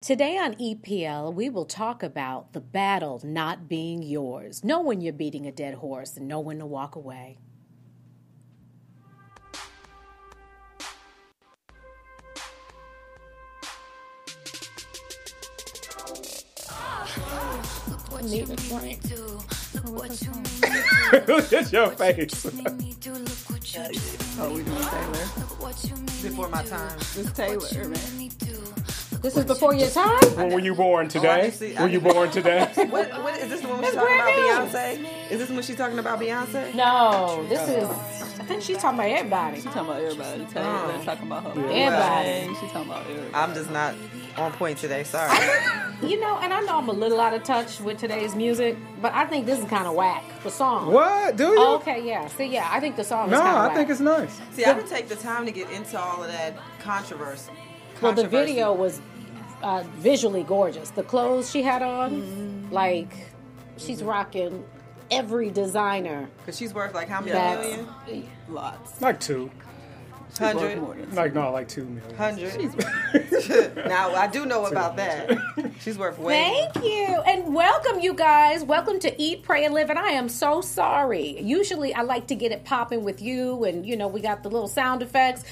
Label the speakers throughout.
Speaker 1: Today on EPL, we will talk about the battle not being yours. Know when you're beating a dead horse and know when to walk away.
Speaker 2: Need a drink.
Speaker 3: Look at your face.
Speaker 4: Oh, we doing Taylor.
Speaker 5: before my time.
Speaker 4: This Taylor, man.
Speaker 1: This is before your time?
Speaker 3: When were you born oh, today?
Speaker 5: I see-
Speaker 3: Were you born today?
Speaker 5: What, what is this the one when she's talking about Beyonce? Is this when she's talking about Beyonce?
Speaker 1: No, this is. I think she's talking about everybody.
Speaker 4: She talking about everybody. Taylor
Speaker 5: Oh.
Speaker 4: talking about her.
Speaker 1: Everybody.
Speaker 4: She talking about everybody.
Speaker 5: I'm just not on point today. Sorry.
Speaker 1: You know, and I know I'm a little out of touch with today's music, but I think this is kind of whack. The song.
Speaker 3: What? Do you?
Speaker 1: Okay, yeah. See, yeah, I think the song
Speaker 3: no,
Speaker 1: is kind
Speaker 3: I
Speaker 1: whack.
Speaker 3: think it's nice.
Speaker 5: See, I didn't take the time to get into all of that controversy.
Speaker 1: Well, the video was uh, visually gorgeous. The clothes she had on,
Speaker 5: Mm-hmm.
Speaker 1: like, she's rocking every designer.
Speaker 5: Because she's worth like how many
Speaker 1: That's
Speaker 5: million?
Speaker 4: Lots.
Speaker 3: Like two.
Speaker 5: Hundred.
Speaker 4: more
Speaker 3: Like no, like two million.
Speaker 5: Hundred. now I do know about that. She's worth way.
Speaker 1: Thank you. And welcome, you guys. Welcome to Eat, Pray, and Live. And I am so sorry. Usually I like to get it popping with you, and, you know, we got the little sound effects.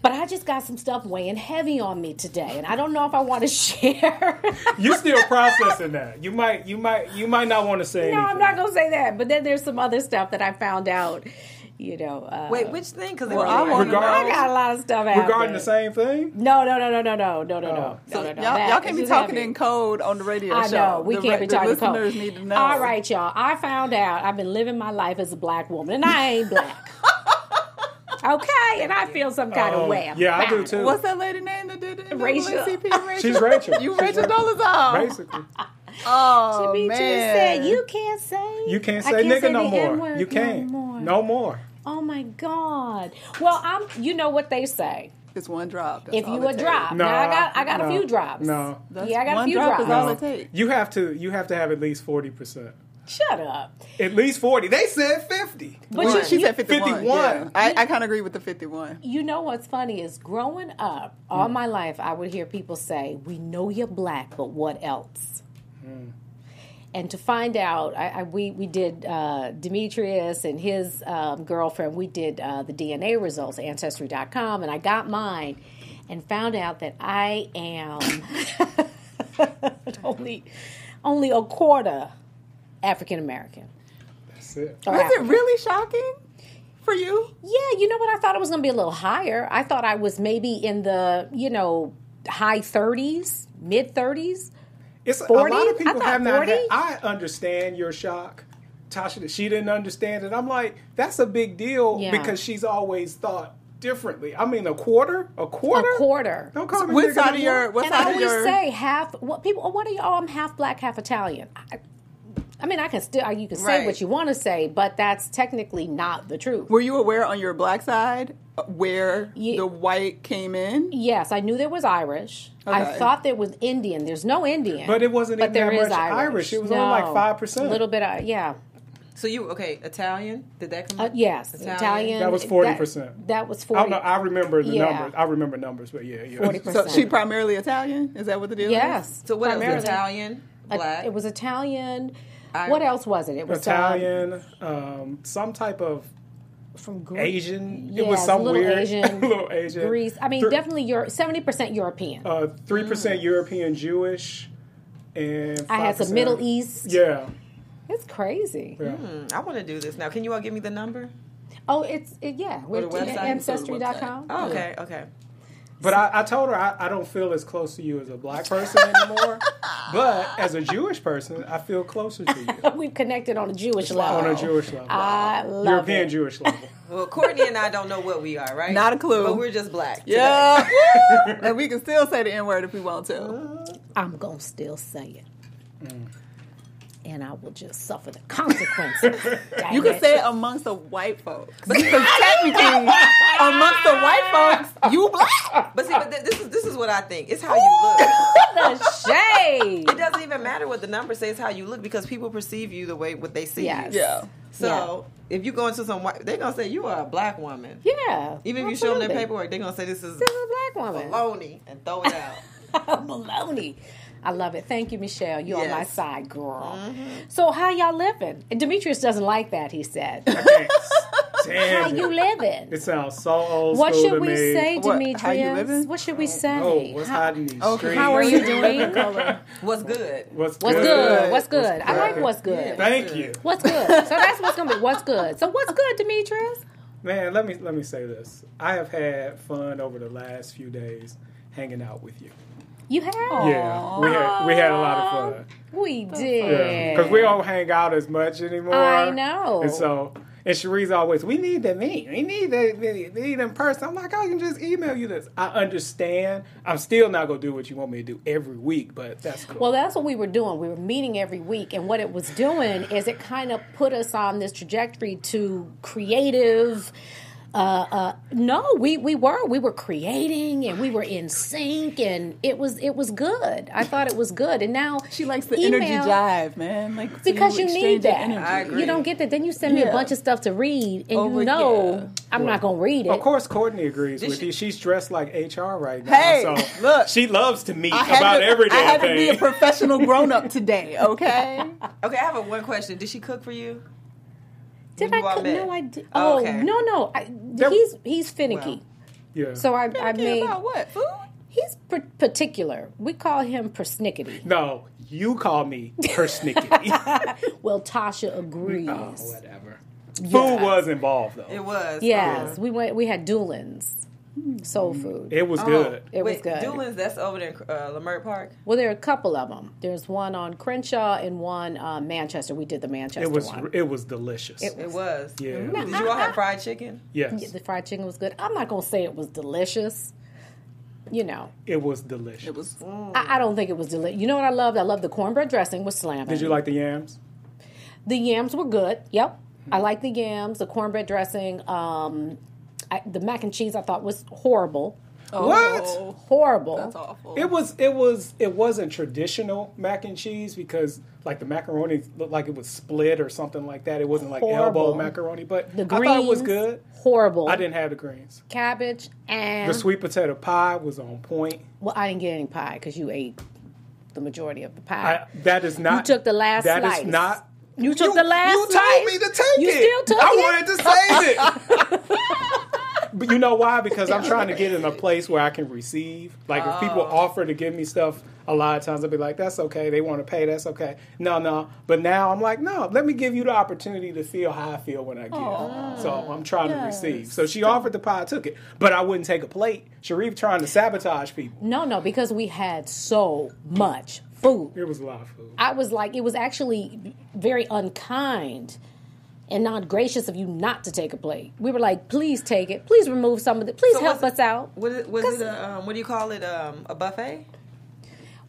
Speaker 1: But I just got some stuff weighing heavy on me today, and I don't know if I want to share.
Speaker 3: You're still processing that? You might, you might, you might not want to say.
Speaker 1: no, I'm not going to say that. But then there's some other stuff that I found out, you know. Uh,
Speaker 5: Wait, which thing? Because
Speaker 4: Well, I
Speaker 1: I got a lot of stuff
Speaker 3: Regarding
Speaker 1: there.
Speaker 3: the same thing.
Speaker 1: No, no, no, no, no, no, no, no,
Speaker 3: Oh.
Speaker 1: no,
Speaker 4: So
Speaker 1: no, no, no.
Speaker 4: y'all,
Speaker 1: That
Speaker 4: y'all can't be talking
Speaker 1: heavy.
Speaker 4: in code on the radio show.
Speaker 1: I
Speaker 4: show.
Speaker 1: we
Speaker 4: the,
Speaker 1: can't
Speaker 4: re-
Speaker 1: be talking
Speaker 4: the listeners
Speaker 1: code.
Speaker 4: need to know.
Speaker 1: All right, y'all. I found out I've been living my life as a black woman, and I ain't black. okay, and I feel some kind
Speaker 3: Oh,
Speaker 1: of way.
Speaker 3: yeah, I do
Speaker 1: about it.
Speaker 3: too.
Speaker 4: What's that lady name that did it?
Speaker 1: Rachel.
Speaker 4: NAACP? Rachel.
Speaker 3: She's Rachel.
Speaker 4: You
Speaker 3: She's
Speaker 4: Rachel
Speaker 3: Rachel.
Speaker 4: Dolezal.
Speaker 3: Basically,
Speaker 4: Oh
Speaker 1: She
Speaker 4: man.
Speaker 1: just said you can't say
Speaker 3: you can't
Speaker 1: I
Speaker 3: say nigga
Speaker 1: say
Speaker 3: no
Speaker 1: the
Speaker 3: more. You can't.
Speaker 1: No more.
Speaker 3: No more.
Speaker 1: Oh my god. Well, I'm. You know what they say.
Speaker 4: It's one drop. That's
Speaker 1: If
Speaker 4: all
Speaker 1: you
Speaker 4: it
Speaker 1: a drop,
Speaker 3: No,
Speaker 1: now I got I got
Speaker 3: no,
Speaker 1: a few drops.
Speaker 3: no.
Speaker 4: That's
Speaker 1: yeah, I got
Speaker 4: one
Speaker 1: a few
Speaker 4: drop
Speaker 1: drops.
Speaker 4: is all
Speaker 3: No.
Speaker 4: it takes.
Speaker 3: You have to. You have to have at least forty percent.
Speaker 1: Shut up.
Speaker 3: At least forty. They said fifty.
Speaker 1: But
Speaker 4: Well,
Speaker 1: you,
Speaker 4: she
Speaker 1: you-
Speaker 4: said 51.
Speaker 3: 51.
Speaker 4: Yeah. I, I kind of agree with the 51.
Speaker 1: You know what's funny is growing up, all my life, I would hear people say, "We know you're black, but what else?" And to find out, I, I we we did uh, Demetrius and his um, girlfriend. We did uh, the DNA results, Ancestry.com, and I got mine, and found out that I am only only a quarter African American.
Speaker 3: That's it.
Speaker 1: or
Speaker 4: Was it really shocking for you?
Speaker 1: Yeah, you know what? I thought it was going to be a little higher. I thought I was maybe in the, you know, high 30s, mid 30s.
Speaker 3: It's
Speaker 1: 40?
Speaker 3: a lot of people
Speaker 1: thought
Speaker 3: have not.
Speaker 1: 40?
Speaker 3: Had, I understand your shock, Tasha. She didn't understand it. I'm like, that's a big deal
Speaker 1: Yeah.
Speaker 3: because she's always thought differently. I mean, a quarter, a quarter,
Speaker 1: A quarter.
Speaker 3: Don't call me
Speaker 4: What
Speaker 3: nigga
Speaker 4: side
Speaker 3: no
Speaker 4: of your?
Speaker 3: more.
Speaker 4: What
Speaker 1: And I always
Speaker 4: your?
Speaker 1: say half, what people, what are y'all? I'm half black, half Italian. I, I mean, I can still, you can say
Speaker 5: Right.
Speaker 1: what you want to say, but that's technically not the truth.
Speaker 4: Were you aware on your black side uh, where
Speaker 1: Ye-
Speaker 4: the white came in?
Speaker 1: Yes, I knew there was Irish. I thought there was Indian. There's no Indian.
Speaker 3: But it wasn't
Speaker 1: But
Speaker 3: even
Speaker 1: there
Speaker 3: that
Speaker 1: is
Speaker 3: much
Speaker 1: Irish.
Speaker 3: Irish. It was only like 5%.
Speaker 1: A little bit, of, yeah.
Speaker 5: So you okay? Italian? Did that come?
Speaker 1: Uh,
Speaker 5: up?
Speaker 1: yes, Italian.
Speaker 3: That was 40%.
Speaker 1: That, was
Speaker 3: I
Speaker 1: 40
Speaker 3: don't know. I remember the
Speaker 1: Yeah.
Speaker 3: numbers. I remember numbers, but yeah, yeah.
Speaker 1: 40%.
Speaker 4: So she primarily Italian? Is that what the deal is?
Speaker 1: Yes.
Speaker 5: So what
Speaker 1: primarily.
Speaker 5: Italian,
Speaker 1: Uh,
Speaker 5: black.
Speaker 1: It was Italian.
Speaker 5: I-
Speaker 1: what else was it? It was um,
Speaker 3: Italian, um, some type of
Speaker 1: from Greece.
Speaker 3: Asian.
Speaker 1: Yes,
Speaker 3: it was some
Speaker 1: a little
Speaker 3: weird,
Speaker 1: Asian,
Speaker 3: little Asian.
Speaker 1: Greece. I mean,
Speaker 3: Thr-
Speaker 1: definitely Euro, seventy percent European.
Speaker 3: uh, three percent European Jewish, and
Speaker 1: I had some Middle East.
Speaker 3: Yeah,
Speaker 1: It's crazy.
Speaker 3: yeah.
Speaker 5: Hmm, I want to do this now. Can you all give me the number?
Speaker 1: Oh, it's it, yeah. We're
Speaker 5: the website?
Speaker 1: ancestry.com.
Speaker 5: Oh, okay, okay.
Speaker 3: But I, I told her I, I don't feel as close to you as a black person anymore. but as a Jewish person, I feel closer to you
Speaker 1: We've connected on a Jewish level.
Speaker 3: on a Jewish level,
Speaker 1: I love
Speaker 3: European
Speaker 1: it.
Speaker 3: Jewish level.
Speaker 5: Well, Courtney and I don't know what we are, right?
Speaker 4: Not a clue.
Speaker 5: But we're just black.
Speaker 4: Yeah. and we can still say the N word if we want to.
Speaker 1: I'm gonna still say it.
Speaker 3: Mm.
Speaker 1: And I will just suffer the consequences.
Speaker 4: You can say it amongst the white folks. Because technically, amongst the white folks, you black.
Speaker 5: But see, but th- this is this is what I think. It's how you look.
Speaker 1: the shade.
Speaker 5: It doesn't even matter what the number says. How you look because people perceive you the way what they see
Speaker 1: Yes.
Speaker 5: you.
Speaker 4: Yeah.
Speaker 5: So if you go into some white, they're gonna say you are a black woman.
Speaker 1: Yeah.
Speaker 5: Even if you show them their paperwork, they're gonna say this is
Speaker 1: This is a black woman.
Speaker 5: baloney and throw it out.
Speaker 1: Baloney. I love it. Thank you, Michelle. You're on my side, girl. Mm-hmm. So how y'all living? And Demetrius doesn't like that, he said.
Speaker 3: I
Speaker 1: how
Speaker 3: stand
Speaker 1: you
Speaker 3: it.
Speaker 1: living?
Speaker 3: It sounds so old
Speaker 1: What should
Speaker 3: to
Speaker 1: we
Speaker 3: me.
Speaker 1: say,
Speaker 4: What,
Speaker 1: Demetrius?
Speaker 4: how you living?
Speaker 1: What should we oh, say?
Speaker 3: Oh, what's
Speaker 1: how,
Speaker 3: hot in these
Speaker 4: Okay.
Speaker 1: how are you doing?
Speaker 5: What's good?
Speaker 3: What's,
Speaker 1: What's
Speaker 3: good?
Speaker 1: good? What's good? I like
Speaker 3: good?
Speaker 1: what's good.
Speaker 3: Thank you.
Speaker 1: What's good? So that's what's gonna be. What's good? So what's good, Demetrius?
Speaker 3: Man, let me let me say this. I have had fun over the last few days hanging out with you.
Speaker 1: You have?
Speaker 3: Yeah, we had we had a lot of fun.
Speaker 1: We did.
Speaker 3: because we don't hang out as much anymore.
Speaker 1: I know.
Speaker 3: And so, and Cherie's always, we need to meet. We need to meet, meet in person. I'm like, I can just email you this. I understand. I'm still not gonna do what you want me to do every week, but that's cool.
Speaker 1: Well, that's what we were doing. We were meeting every week, and what it was doing is it kind of put us on this trajectory to creative. Uh, uh, no, we we were we were creating and we were in sync, and it was it was good. I thought it was good, and now
Speaker 4: She likes the
Speaker 1: email-
Speaker 4: energy jive, man. Like so
Speaker 1: because you,
Speaker 4: exchange
Speaker 1: need that.
Speaker 4: energy.
Speaker 5: I agree.
Speaker 1: You don't get that. Then you send me a bunch of stuff to read, and
Speaker 4: Over-
Speaker 1: you know
Speaker 4: yeah.
Speaker 1: I'm not gonna read it.
Speaker 3: of course, Courtney agrees
Speaker 5: Did
Speaker 3: with
Speaker 5: she-
Speaker 3: you. She's dressed like HR right now.
Speaker 4: Hey,
Speaker 3: so
Speaker 4: look.
Speaker 3: she loves to meet about
Speaker 4: to,
Speaker 3: every
Speaker 4: I
Speaker 3: damn
Speaker 4: had to be a professional grown up today, okay?
Speaker 5: Okay, I have a one question. Did she cook for you?
Speaker 1: Did
Speaker 5: when
Speaker 1: I?
Speaker 5: you
Speaker 1: cook? No, I did.
Speaker 5: Oh,
Speaker 1: oh,
Speaker 5: okay.
Speaker 1: no, no. I, he's he's finicky.
Speaker 3: yeah.
Speaker 1: So I, I
Speaker 4: Care
Speaker 1: made.
Speaker 4: about what? Food?
Speaker 1: He's p- particular. We call him persnickety.
Speaker 3: no, you call me persnickety.
Speaker 1: Well, Tasha agrees.
Speaker 3: oh, whatever. Food was involved though.
Speaker 5: It was.
Speaker 1: yes, we went. We had Dulan's, soul food.
Speaker 3: It was
Speaker 5: Oh,
Speaker 3: good.
Speaker 1: It was good.
Speaker 5: Dulan's, that's over there in uh, Leimert Park.
Speaker 1: well, there are a couple of them. There's one on Crenshaw and one uh, Manchester. We did the Manchester
Speaker 3: It was
Speaker 1: one.
Speaker 3: it was delicious.
Speaker 5: It was.
Speaker 3: Yeah.
Speaker 5: Did you all have fried chicken?
Speaker 3: yes,
Speaker 1: The fried chicken was good. I'm not gonna say it was delicious. You know,
Speaker 3: it was delicious.
Speaker 4: It was
Speaker 1: I, I don't think it was delicious. You know what I loved? I loved the cornbread dressing was slamming.
Speaker 3: Did you like the yams?
Speaker 1: The yams were good. Yep, I like the yams. The cornbread dressing. Um, I, the mac and cheese I thought was horrible. Oh.
Speaker 3: What?
Speaker 4: Oh,
Speaker 1: Horrible.
Speaker 4: That's awful.
Speaker 3: It was it was it wasn't traditional mac and cheese because like the macaroni looked like it was split or something like that. It wasn't like
Speaker 1: Horrible.
Speaker 3: elbow macaroni, but
Speaker 1: The greens, I
Speaker 3: thought it was good.
Speaker 1: Horrible.
Speaker 3: I didn't have the greens.
Speaker 1: cabbage and
Speaker 3: The sweet potato pie was on point.
Speaker 1: well, I didn't get any pie because you ate the majority of the pie.
Speaker 3: I, that is not.
Speaker 1: You took the last
Speaker 3: That is
Speaker 1: slice.
Speaker 3: not.
Speaker 1: You took the last.
Speaker 3: You told
Speaker 1: slice.
Speaker 3: me to take
Speaker 1: You
Speaker 3: it.
Speaker 1: still took
Speaker 3: I
Speaker 1: it.
Speaker 3: wanted to save it. but you know why? Because I'm trying to get in a place where I can receive. Like if people
Speaker 1: Oh.
Speaker 3: offer to give me stuff, a lot of times I'll be like, "That's okay." They want to pay. That's okay. No, no. But now I'm like, "No, let me give you the opportunity to feel how I feel when I give." So I'm trying
Speaker 4: Yes.
Speaker 3: to receive. So she offered the pie, I took it, but I wouldn't take a plate. Sharif trying to sabotage people.
Speaker 1: No, no, because we had so much food.
Speaker 3: It was a lot of food.
Speaker 1: I was like, it was actually very unkind and not gracious of you not to take a plate. We were like, please take it. Please remove some of it. Please
Speaker 5: So
Speaker 1: help
Speaker 5: was
Speaker 1: us out.
Speaker 5: Was it, was
Speaker 1: 'Cause-
Speaker 5: it a, um, what do you call it? Um, a buffet?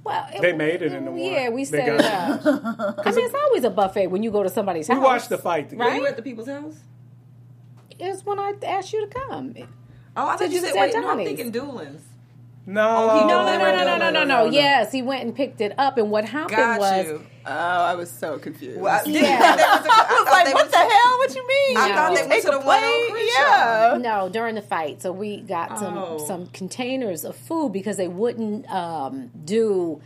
Speaker 1: Well, it-
Speaker 3: They made it in the one.
Speaker 1: Yeah, we
Speaker 3: They
Speaker 1: set it up. I mean, it's always a buffet when you go to somebody's
Speaker 3: We
Speaker 1: house.
Speaker 3: watched the fight together.
Speaker 5: Were you at the people's house?
Speaker 1: It's when I asked you to come.
Speaker 5: Oh, I thought you
Speaker 1: you
Speaker 5: said,
Speaker 1: say
Speaker 5: wait, no, I'm thinking Dulan's.
Speaker 3: No,
Speaker 5: Oh, he
Speaker 1: No, no, no, no, no, no, no, no. Yes, he went and picked it up, and what happened
Speaker 5: Got
Speaker 1: was
Speaker 5: you.
Speaker 4: oh, I was so confused.
Speaker 5: Well, I, did,
Speaker 1: Yeah.
Speaker 5: was a, I
Speaker 4: I was like, what
Speaker 5: was-
Speaker 4: the hell? What you mean?
Speaker 5: I
Speaker 1: No.
Speaker 5: thought they went
Speaker 4: Take
Speaker 5: to the one
Speaker 4: plate?
Speaker 5: Crenshaw.
Speaker 4: Yeah.
Speaker 1: no during the fight. So we got some
Speaker 5: Oh.
Speaker 1: some containers of food because they wouldn't um, do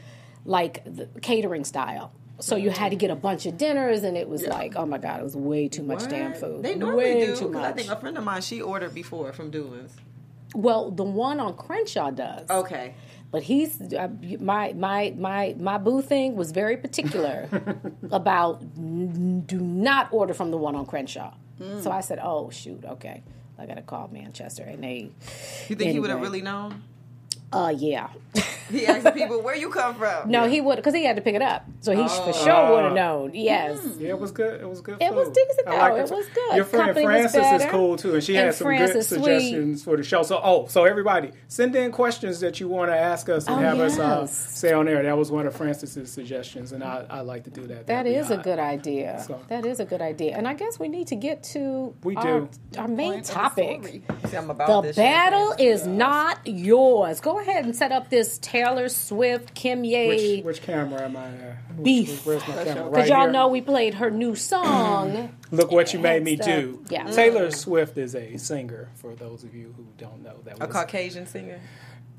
Speaker 1: like the catering style. So you had to get a bunch of dinners, and it was like, oh my god, it was way too much damn food.
Speaker 5: They normally
Speaker 1: way
Speaker 5: do.
Speaker 1: too
Speaker 5: 'cause I think a friend of mine, she ordered before from Dulan's.
Speaker 1: Well, the one on Crenshaw does.
Speaker 5: Okay.
Speaker 1: But he's uh, my my my my boo thing was very particular about n- do not order from the one on Crenshaw. So I said, "Oh shoot, okay, I gotta call Manchester." And they,
Speaker 5: You think he would have really known?
Speaker 1: Uh, yeah,
Speaker 5: He asked the people, where you come from?
Speaker 1: no, he would because he had to pick it up, so he for
Speaker 5: Oh.
Speaker 1: sure would have known. Yes,
Speaker 3: Yeah, it was good. It was good.
Speaker 1: It was decent,
Speaker 3: I
Speaker 1: though.
Speaker 3: liked
Speaker 1: It was good.
Speaker 3: Your friend
Speaker 1: Company
Speaker 3: Francis is cool too, and she
Speaker 1: And
Speaker 3: had some
Speaker 1: Francis
Speaker 3: good
Speaker 1: sweet.
Speaker 3: suggestions for the show. So, oh, so everybody send in questions that you want to ask us and
Speaker 1: Oh,
Speaker 3: have us uh, say on air. That was one of Francis's suggestions, and I, I like to do that.
Speaker 1: That
Speaker 3: That'd be
Speaker 1: is a good idea.
Speaker 3: So-
Speaker 1: That is a good idea, and I guess we need to get to
Speaker 3: We
Speaker 1: our,
Speaker 3: do.
Speaker 1: our main
Speaker 4: Point of the
Speaker 1: topic.
Speaker 5: See, I'm about
Speaker 1: The
Speaker 5: this
Speaker 1: battle
Speaker 5: champagne.
Speaker 1: is not yours. Go ahead and set up this Taylor Swift, Kimye
Speaker 3: Which, which camera am I? Uh, which-
Speaker 1: beef.
Speaker 3: Where's my camera?
Speaker 1: Because
Speaker 3: Right
Speaker 1: y'all
Speaker 3: here.
Speaker 1: know we played her new song.
Speaker 3: Look what you made me
Speaker 1: It's,
Speaker 3: do.
Speaker 1: yeah.
Speaker 3: Taylor Swift is a singer. For those of you who don't know, that
Speaker 5: A Caucasian singer.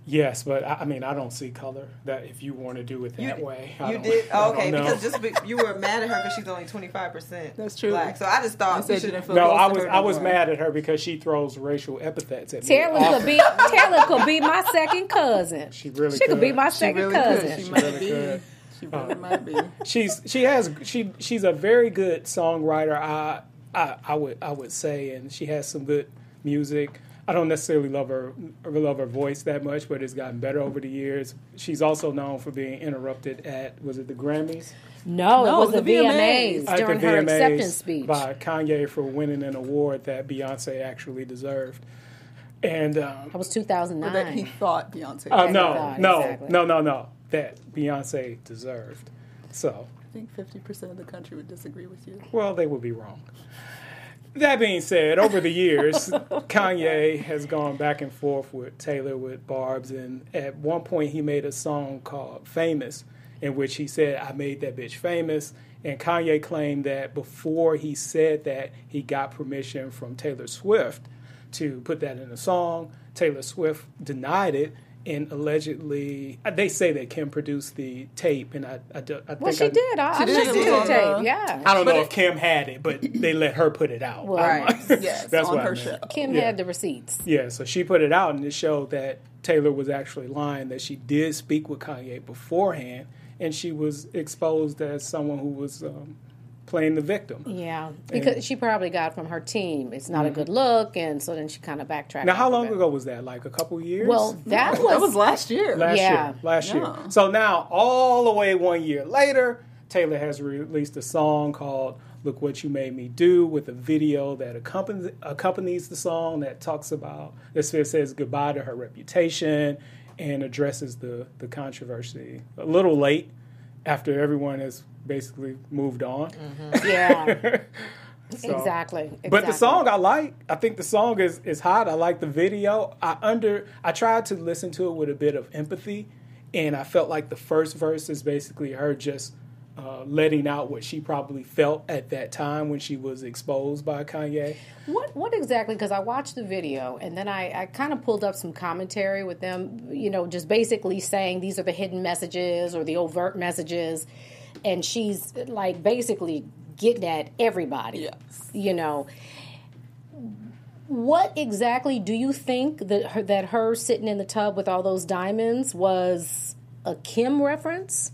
Speaker 3: Yes, but I, I mean, I don't see color. That if you want to do it that
Speaker 5: You,
Speaker 3: way, I
Speaker 5: you
Speaker 3: don't-
Speaker 5: did
Speaker 3: I
Speaker 5: oh,
Speaker 3: don't
Speaker 5: okay
Speaker 3: know.
Speaker 5: because just be, you were mad at her because she's only twenty five percent.
Speaker 4: That's true.
Speaker 5: Black. So I just thought
Speaker 4: You said
Speaker 5: you
Speaker 4: you
Speaker 5: should
Speaker 4: didn't feel
Speaker 3: no,
Speaker 4: close
Speaker 3: I was I was mad at her because she throws racial epithets at me.
Speaker 1: Taylor could be Taylor could be my second cousin.
Speaker 3: She really
Speaker 1: She could be
Speaker 3: could.
Speaker 1: my
Speaker 4: She
Speaker 1: second
Speaker 4: really
Speaker 1: cousin.
Speaker 4: could. She
Speaker 3: She
Speaker 4: might
Speaker 3: really
Speaker 4: be.
Speaker 3: could.
Speaker 4: She really
Speaker 3: Uh,
Speaker 4: might be.
Speaker 3: she's she has she she's a very good songwriter. I, I I would I would say, and she has some good music. I don't necessarily love her love her voice that much, but it's gotten better over the years. She's also known for being interrupted at was it the Grammys
Speaker 1: No,
Speaker 4: No,
Speaker 1: it was the
Speaker 4: the
Speaker 1: VMAs,
Speaker 4: VMAs.
Speaker 3: At
Speaker 1: during
Speaker 3: the
Speaker 1: her
Speaker 3: VMAs
Speaker 1: acceptance speech.
Speaker 3: by Kanye for winning an award that Beyonce actually deserved. And um,
Speaker 1: That was
Speaker 4: Or that he thought Beyonce.
Speaker 3: uh, no,
Speaker 1: thought,
Speaker 3: no,
Speaker 1: exactly.
Speaker 3: no, no, no, that Beyonce deserved. So
Speaker 4: I think fifty percent of the country would disagree with you.
Speaker 3: Well, they would be wrong. That being said, over the years, Kanye has gone back and forth with Taylor with Barb's, and at one point he made a song called "Famous," in which he said, "I made that bitch famous." And Kanye claimed that before he said that, he got permission from Taylor Swift to put that in a song. Taylor Swift denied it. And allegedly, uh, they say that Kim produced the tape, and I, I, do- I think
Speaker 1: Well, she
Speaker 3: I,
Speaker 1: did. I, I
Speaker 4: She did.
Speaker 1: listened to the
Speaker 4: was on, uh,
Speaker 1: tape. Yeah.
Speaker 3: I don't
Speaker 4: But
Speaker 3: know
Speaker 4: it-
Speaker 3: if Kim had it, but they let her put it out.
Speaker 1: Well,
Speaker 3: I.
Speaker 4: Yes,
Speaker 3: That's
Speaker 4: on
Speaker 3: what
Speaker 4: her
Speaker 3: meant.
Speaker 4: show.
Speaker 1: Kim
Speaker 3: Yeah.
Speaker 1: had the receipts.
Speaker 3: Yeah, so she put it out, and it showed that Taylor was actually lying, that she did speak with Kanye beforehand, and she was exposed as someone who was um, playing the victim.
Speaker 1: Yeah, because she probably got from her team. It's not a mm-hmm. good look, and so then she kind of backtracked.
Speaker 3: Now, how long ago was that? Like a couple years?
Speaker 1: Well, that was,
Speaker 4: That was last year.
Speaker 3: last
Speaker 1: yeah.
Speaker 3: year. Last year. So now, all the way one year later, Taylor has released a song called "Look What You Made Me Do" with a video that accompanies accompanies the song that talks about that says says goodbye to her reputation and addresses the the controversy. A little late after everyone has basically moved on.
Speaker 1: yeah,
Speaker 3: So-
Speaker 1: exactly,
Speaker 3: But the song I like. I think the song is is hot. I like the video. I under I tried to listen to it with a bit of empathy, and I felt like the first verse is basically her just uh, letting out what she probably felt at that time when she was exposed by Kanye.
Speaker 1: What what exactly? Because I watched the video and then I, I kind of pulled up some commentary with them. You know, just basically saying these are the hidden messages or the overt messages, and she's like basically getting at everybody.
Speaker 4: Yes.
Speaker 1: You know. What exactly do you think that her, that her sitting in the tub with all those diamonds was a Kim reference?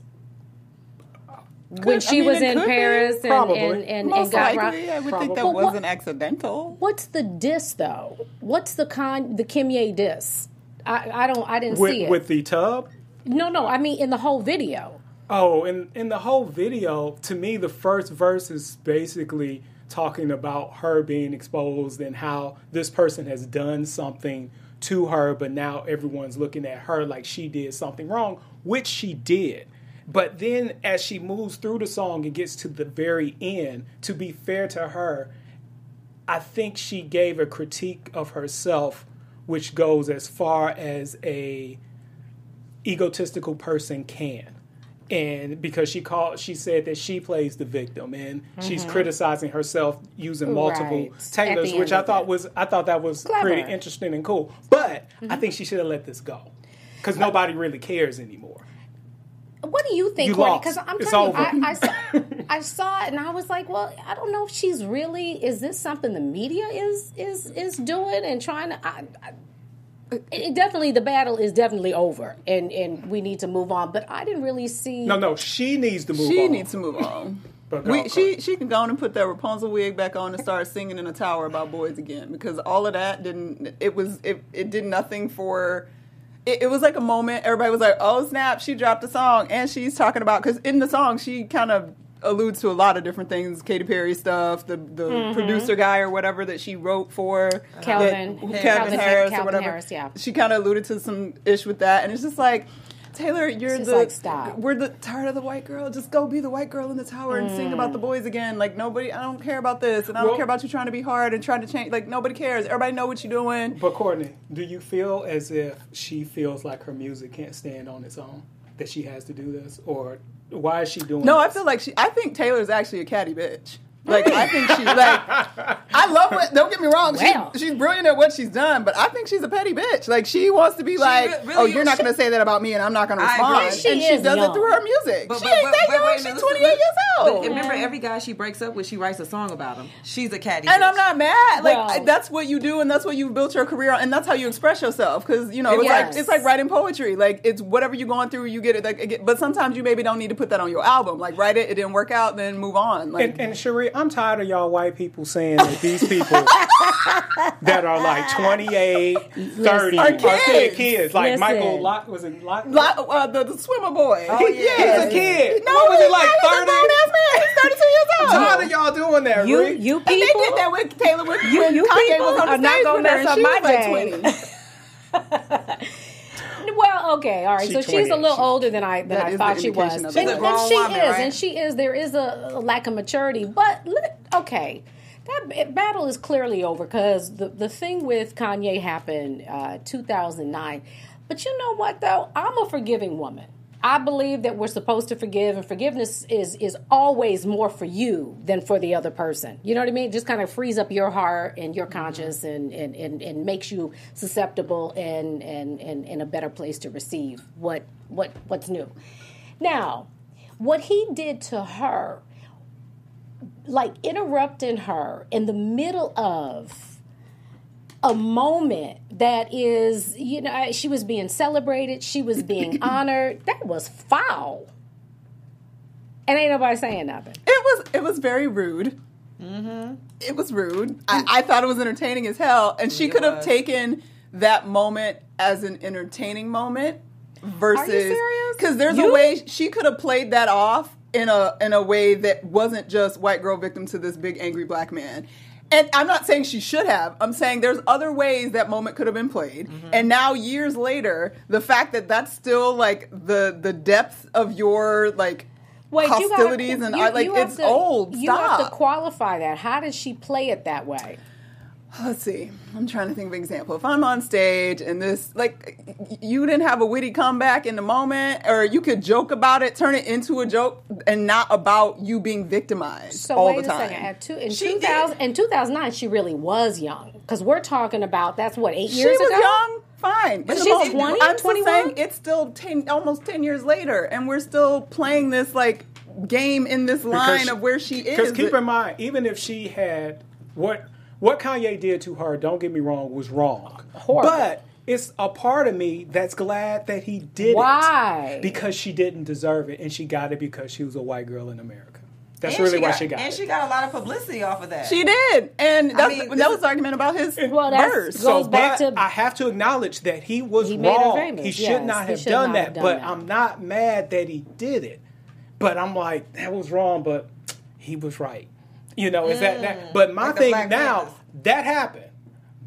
Speaker 1: when
Speaker 4: I
Speaker 1: she
Speaker 4: mean,
Speaker 1: was in
Speaker 4: could be.
Speaker 1: Paris and,
Speaker 3: Probably.
Speaker 1: and, and, and got
Speaker 4: likely,
Speaker 1: robbed.
Speaker 4: I would think that
Speaker 1: But
Speaker 4: wasn't accidental.
Speaker 1: What's the diss though? What's the con the Kimye diss? I, I don't I didn't see it.
Speaker 3: with the tub.
Speaker 1: no, no, I mean in the whole video.
Speaker 3: Oh, and in the whole video, to me, the first verse is basically talking about her being exposed and how this person has done something to her, but now everyone's looking at her like she did something wrong, which she did. But then, as she moves through the song and gets to the very end, to be fair to her, I think she gave a critique of herself, which goes as far as a egotistical person can. And because she called, she said that she plays the victim, and she's criticizing herself using multiple
Speaker 1: Mm-hmm. Right. At
Speaker 3: Taylors, which I thought
Speaker 1: it.
Speaker 3: was I thought that was
Speaker 1: Clever.
Speaker 3: pretty interesting and cool. But I
Speaker 1: Mm-hmm.
Speaker 3: think she should have let this go because nobody really cares anymore.
Speaker 1: What do you think, Courtney? Because I'm
Speaker 3: It's
Speaker 1: telling you. I, I, saw, I saw it and I was like, well, I don't know if she's really. Is this something the media is is is doing and trying to? I, I, it definitely the battle is definitely over and and we need to move on. But I didn't really see.
Speaker 3: No, no, she needs to move
Speaker 4: She
Speaker 3: on.
Speaker 4: needs to move on.
Speaker 3: But
Speaker 4: We, she she can go on and put that Rapunzel wig back on and start singing in a tower about boys again because all of that didn't it was it, it did nothing for it, it was like a moment everybody was like oh snap she dropped a song and she's talking about because in the song she kind of alludes to a lot of different things Katy Perry stuff the the producer guy or whatever that she wrote for
Speaker 1: Mm-hmm. Calvin-
Speaker 4: that-
Speaker 1: Calvin-
Speaker 4: Calvin Harris or whatever
Speaker 1: Harris, yeah.
Speaker 4: she kind of alluded to some ish with that and it's just like Taylor, you're
Speaker 1: just
Speaker 4: the
Speaker 1: like, stop.
Speaker 4: we're the tired of the white girl. Just go be the white girl in the tower and sing about the boys again. Like nobody, I don't care about this, and I don't
Speaker 3: Well-
Speaker 4: care about you trying to be hard and trying to change. Like nobody cares. Everybody know what you're doing.
Speaker 3: But Courtney, do you feel as if she feels like her music can't stand on its own? That she has to do this, or why is she doing?
Speaker 4: No, I feel like she. I think Taylor's actually a catty bitch. Like I think she's like. I love what. Don't get me wrong.
Speaker 1: Well.
Speaker 4: She, she's brilliant at what she's done, but I think think she's a petty bitch. Like she wants to be like,
Speaker 5: re- really
Speaker 4: oh, you're
Speaker 5: is.
Speaker 4: not going to say that about me, and I'm not going to respond.
Speaker 5: agree.
Speaker 1: She
Speaker 4: and she does
Speaker 1: young.
Speaker 4: it through her music.
Speaker 5: But,
Speaker 4: she
Speaker 5: but,
Speaker 4: ain't
Speaker 5: but,
Speaker 4: that
Speaker 5: but
Speaker 4: young.
Speaker 5: wait
Speaker 4: She's 28
Speaker 5: listen,
Speaker 4: years
Speaker 5: But
Speaker 4: old.
Speaker 5: remember, every guy she breaks up with, she writes a song about him. She's a catty.
Speaker 4: and I'm not mad. Like
Speaker 1: Well-
Speaker 4: that's what you do, and that's what you've built your career on, and that's how you express yourself. Because you know, it's
Speaker 1: Yes.
Speaker 4: like it's like writing poetry. Like it's whatever you're going through, you get it. Like, it but sometimes you maybe don't need to put that on your album. Like write it, it didn't work out, then move on. Like
Speaker 3: And, and Cherie, I'm tired of y'all white people saying that these people that are like 28, 30
Speaker 4: Are
Speaker 3: are
Speaker 4: kids.
Speaker 3: kids. kids. Like
Speaker 1: Listen.
Speaker 3: Michael Lock was it Lock?
Speaker 4: Lo- uh, the, the swimmer boy.
Speaker 5: Oh, yeah.
Speaker 3: He's a kid.
Speaker 4: No,
Speaker 3: what was he
Speaker 4: he's
Speaker 3: like
Speaker 4: not. He's a
Speaker 3: 30?
Speaker 4: grown ass. He's 32 years
Speaker 3: I'm
Speaker 4: old.
Speaker 3: tired of y'all doing that,
Speaker 1: You,
Speaker 3: Rick.
Speaker 1: you
Speaker 4: And they
Speaker 1: people
Speaker 4: did that with Taylor with
Speaker 1: You- you
Speaker 4: Kanye
Speaker 1: people
Speaker 4: was on the
Speaker 1: are not
Speaker 4: stage
Speaker 1: gonna
Speaker 4: with her,
Speaker 1: mess
Speaker 4: and
Speaker 1: up
Speaker 4: she
Speaker 1: my
Speaker 4: was like
Speaker 1: day.
Speaker 4: 20.
Speaker 1: Well, okay, all right.
Speaker 3: She's
Speaker 1: so she's a
Speaker 3: 28.
Speaker 1: little older than I than I thought she was, and. And she
Speaker 5: woman,
Speaker 1: is,
Speaker 5: right?
Speaker 1: and she is. There is a, a lack of maturity, but okay, that battle is clearly over because the the thing with Kanye happened uh, 2009. But you know what though? I'm a forgiving woman. I believe that we're supposed to forgive, and forgiveness is is always more for you than for the other person. You know what I mean? It just kind of frees up your heart and your conscience, mm-hmm. and and, and, and makes you susceptible and, and and in a better place to receive what what what's new. Now, what he did to her, like interrupting her in the middle of a moment that is, you know, she was being celebrated, she was being honored. That was foul. And ain't nobody saying nothing.
Speaker 4: It was it was very rude.
Speaker 1: Mm-hmm.
Speaker 4: It was rude. I, I thought it was entertaining as hell, and she
Speaker 5: It
Speaker 4: could have taken that moment as an entertaining moment versus because there's a way she could have played that off in a in a way that wasn't just white girl victim to this big angry black man. And I'm not saying she should have. I'm saying there's other ways that moment could have been played.
Speaker 1: Mm-hmm.
Speaker 4: And now years later, the fact that that's still like the the depth of your like
Speaker 1: Wait, you gotta-
Speaker 4: hostilities and
Speaker 1: you-
Speaker 4: I, like it's
Speaker 1: to-
Speaker 4: old.
Speaker 1: You have to qualify that. How did she play it that way?
Speaker 4: Let's see. I'm trying to think of an example. If I'm on stage and this, like, you didn't have a witty comeback in the moment, or you could joke about it, turn it into a joke, and not about you being victimized
Speaker 1: So
Speaker 4: all
Speaker 1: wait
Speaker 4: the
Speaker 1: a
Speaker 4: time.
Speaker 1: second. At two, in
Speaker 5: She
Speaker 1: 2000, in 2009, she really was young because we're talking about that's what eight years
Speaker 4: She
Speaker 1: years
Speaker 4: was
Speaker 1: ago.
Speaker 4: young, fine.
Speaker 1: But she's
Speaker 4: moment.
Speaker 1: 20,
Speaker 4: I'm
Speaker 1: 21?
Speaker 4: it's still ten, almost ten years later, and we're still playing this like game in this line
Speaker 3: she-
Speaker 4: of where she is.
Speaker 3: Because keep in mind, even if she had what what Kanye did to her, don't get me wrong, was wrong.
Speaker 1: Horrible.
Speaker 3: But it's a part of me that's glad that he did it.
Speaker 1: Why?
Speaker 3: it. Because she didn't deserve it, and she got it because she was a white girl in America. That's
Speaker 5: And
Speaker 3: really why
Speaker 5: got,
Speaker 3: she got
Speaker 5: And
Speaker 3: it.
Speaker 5: she got a lot of publicity off of that.
Speaker 4: she did, and that's,
Speaker 5: mean,
Speaker 4: that was the argument about his
Speaker 1: Well,
Speaker 4: verse.
Speaker 1: goes back
Speaker 3: but
Speaker 1: to-
Speaker 3: I have to acknowledge that he was
Speaker 1: He made her
Speaker 3: wrong.
Speaker 1: famous,
Speaker 3: He should
Speaker 1: yes.
Speaker 3: not have
Speaker 1: should
Speaker 3: done
Speaker 1: not
Speaker 3: that.
Speaker 1: have done
Speaker 3: but
Speaker 1: that.
Speaker 3: I'm not mad that he did it. But I'm like, that was wrong. But he was right. You know, is that that? But my
Speaker 5: Like
Speaker 3: thing now that happened.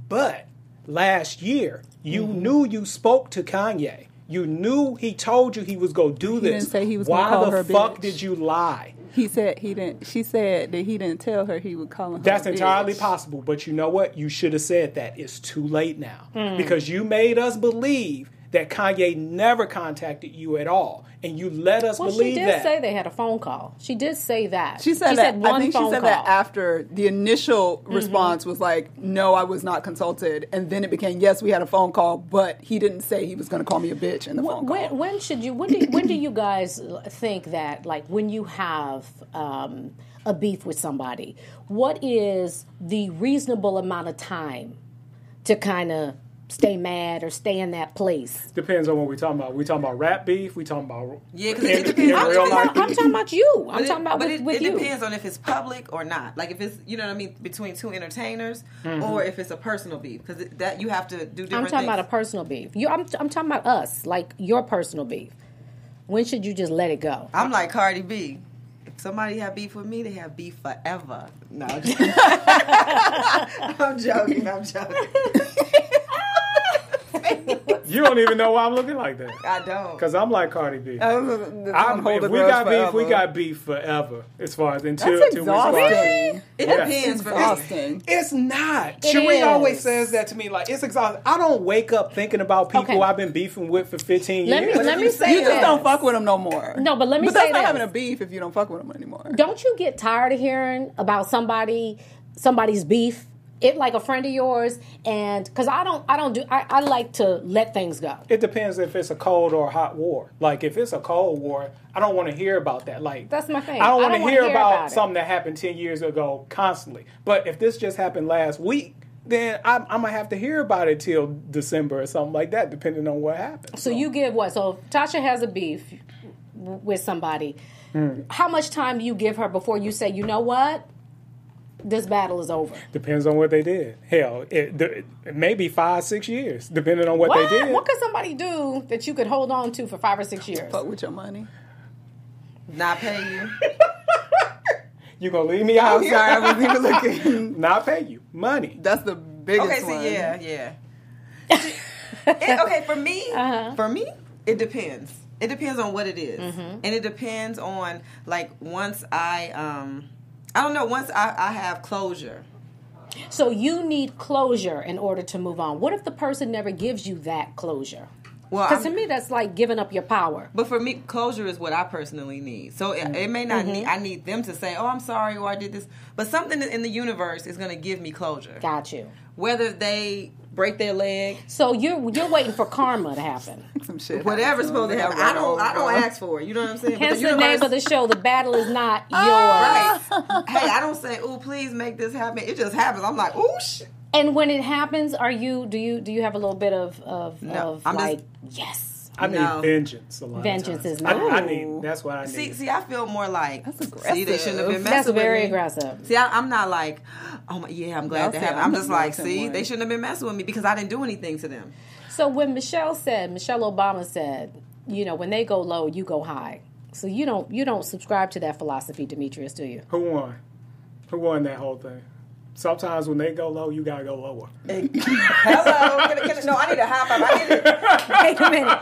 Speaker 3: But last year, you
Speaker 1: Mm-hmm.
Speaker 3: knew you spoke to Kanye. You knew he told you he was going to do this.
Speaker 4: didn't say he was
Speaker 3: Why
Speaker 4: call
Speaker 3: the fuck
Speaker 4: bitch.
Speaker 3: did you lie?
Speaker 4: He said he didn't. She said that he didn't tell her he would call her.
Speaker 3: That's entirely
Speaker 4: bitch.
Speaker 3: possible, but you know what? You should have said that. It's too late now
Speaker 1: Hmm.
Speaker 3: because you made us believe that Kanye never contacted you at all, and you let us
Speaker 1: Well, she did
Speaker 3: that.
Speaker 1: say they had a phone call. She did say that.
Speaker 4: She said that.
Speaker 1: one
Speaker 4: I think she said
Speaker 1: call.
Speaker 4: that after the initial response was like, "No, I was not consulted," and then it became, "Yes, we had a phone call, but he didn't say he was going to call me a bitch in the phone call."
Speaker 1: When, when should you? When do when do you guys think that like when you have um, a beef with somebody, what is the reasonable amount of time to kind of stay mad or stay in that place?
Speaker 3: Depends on what we're talking about. We talking about rap beef. We talking about
Speaker 5: Yeah, 'cause
Speaker 3: in-
Speaker 5: it depends on- I'm
Speaker 3: life
Speaker 1: I'm, I'm talking about you. I'm
Speaker 5: it-
Speaker 1: talking about
Speaker 5: but
Speaker 1: with,
Speaker 5: it,
Speaker 1: with
Speaker 5: it
Speaker 1: you.
Speaker 5: depends on if it's public or not. Like if it's you know what I mean between two entertainers,
Speaker 3: Mm-hmm.
Speaker 5: or if it's a personal beef because that you have to do different.
Speaker 1: I'm talking
Speaker 5: things.
Speaker 1: about a personal beef. You, I'm, I'm talking about us, like your personal beef. When should you just let it go?
Speaker 5: I'm like Cardi B. If somebody have beef with me, they have beef forever. No, I'm just- I'm joking. I'm joking.
Speaker 3: You don't even know why I'm looking like that
Speaker 5: I don't.
Speaker 3: because I'm like Cardi B.
Speaker 4: Oh, I'm,
Speaker 3: I'm, if we got beef, we got beef forever. As far as until
Speaker 4: That's
Speaker 3: until we squash it.
Speaker 4: exhausting.
Speaker 5: It
Speaker 3: Yes.
Speaker 5: depends for me.
Speaker 4: Exhausting.
Speaker 3: It's not.
Speaker 1: It
Speaker 3: Cherie always says that to me. Like it's exhausting. I don't wake up thinking about people
Speaker 1: Okay.
Speaker 3: I've been beefing with for 15
Speaker 1: Let me
Speaker 3: years.
Speaker 1: let me say
Speaker 4: You just don't fuck with him no more.
Speaker 1: No, but let me
Speaker 4: But that's
Speaker 1: say
Speaker 4: not having a beef if you don't fuck with them anymore.
Speaker 1: Don't you get tired of hearing about somebody somebody's beef it like a friend of yours, and because I don't, I don't do, I, I like to let things go.
Speaker 3: It depends if it's a cold or a hot war. Like if it's a cold war, I don't want to hear about that. Like
Speaker 1: That's my thing.
Speaker 3: I don't want to hear,
Speaker 1: hear
Speaker 3: about,
Speaker 1: about
Speaker 3: something that happened ten years ago constantly. But if this just happened last week, then I'm, I'm gonna have to hear about it till December or something like that, depending on what happens.
Speaker 1: So you give what? So if Tasha has a beef with somebody. Hmm. How much time do you give her before you say, you know what, this battle is over?
Speaker 3: Depends on what they did. Hell, it, it, it may five, six years, depending on what,
Speaker 1: What?
Speaker 3: they did.
Speaker 1: What could somebody do that you could hold on to for five or six years?
Speaker 4: Fuck with your money.
Speaker 5: Not pay you.
Speaker 3: you gonna leave me out
Speaker 4: I'm sorry, I wasn't even looking.
Speaker 3: Not pay you money.
Speaker 4: That's the biggest
Speaker 5: Okay,
Speaker 4: one.
Speaker 5: so yeah, yeah. It- okay, for me,
Speaker 1: Uh-huh.
Speaker 5: for me, it depends. It depends on what it is.
Speaker 1: Mm-hmm.
Speaker 5: and it depends on like once I um, I don't know. Once I, I have closure.
Speaker 1: So you need closure in order to move on. What if the person never gives you that closure?
Speaker 5: Well,
Speaker 1: Because to me, that's like giving up your power.
Speaker 5: But for me, closure is what I personally need. So it, it may not
Speaker 1: Mm-hmm.
Speaker 5: need. I need them to say, "Oh, I'm sorry," or "I did this." But something in the universe is going to give me closure.
Speaker 1: Got you.
Speaker 5: Whether they break their leg,
Speaker 1: So you're you're waiting for karma to happen.
Speaker 4: Some shit.
Speaker 5: whatever's supposed to happen. I don't. I don't ask for it. You know what I'm saying?
Speaker 1: Hence the,
Speaker 5: universe-
Speaker 1: name of the show. The battle is not ah! yours.
Speaker 5: Right. hey, I don't say, "Oh, please make this happen." It just happens. I'm like, "Oh, shit."
Speaker 1: And when it happens, are you do you do you have a little bit of of,
Speaker 5: No,
Speaker 1: of
Speaker 5: I'm just-
Speaker 1: like yes?
Speaker 3: I need
Speaker 5: No.
Speaker 3: vengeance. A lot of
Speaker 1: Vengeance
Speaker 3: times.
Speaker 1: is
Speaker 3: I, I
Speaker 1: nice.
Speaker 3: need. That's what I need.
Speaker 5: See, see, I feel more like
Speaker 4: That's
Speaker 5: See, they shouldn't have been messing
Speaker 1: That's
Speaker 5: with
Speaker 1: very
Speaker 5: me.
Speaker 1: aggressive.
Speaker 5: See, I, I'm not like, oh my, yeah, I'm glad
Speaker 4: Y'all
Speaker 5: that
Speaker 4: say
Speaker 5: happened.
Speaker 4: I'm
Speaker 5: I'm just like, see,
Speaker 4: one.
Speaker 5: they shouldn't have been messing with me because I didn't do anything to them.
Speaker 1: So when Michelle said, Michelle Obama said, you know, when they go low, you go high. So you don't you don't subscribe to that philosophy, Demetrius, do you?
Speaker 3: Who won? Who won that whole thing? Sometimes when they go low, you gotta go lower.
Speaker 5: Hello, can, can, no, I need a high five. I need it.
Speaker 1: Wait a minute.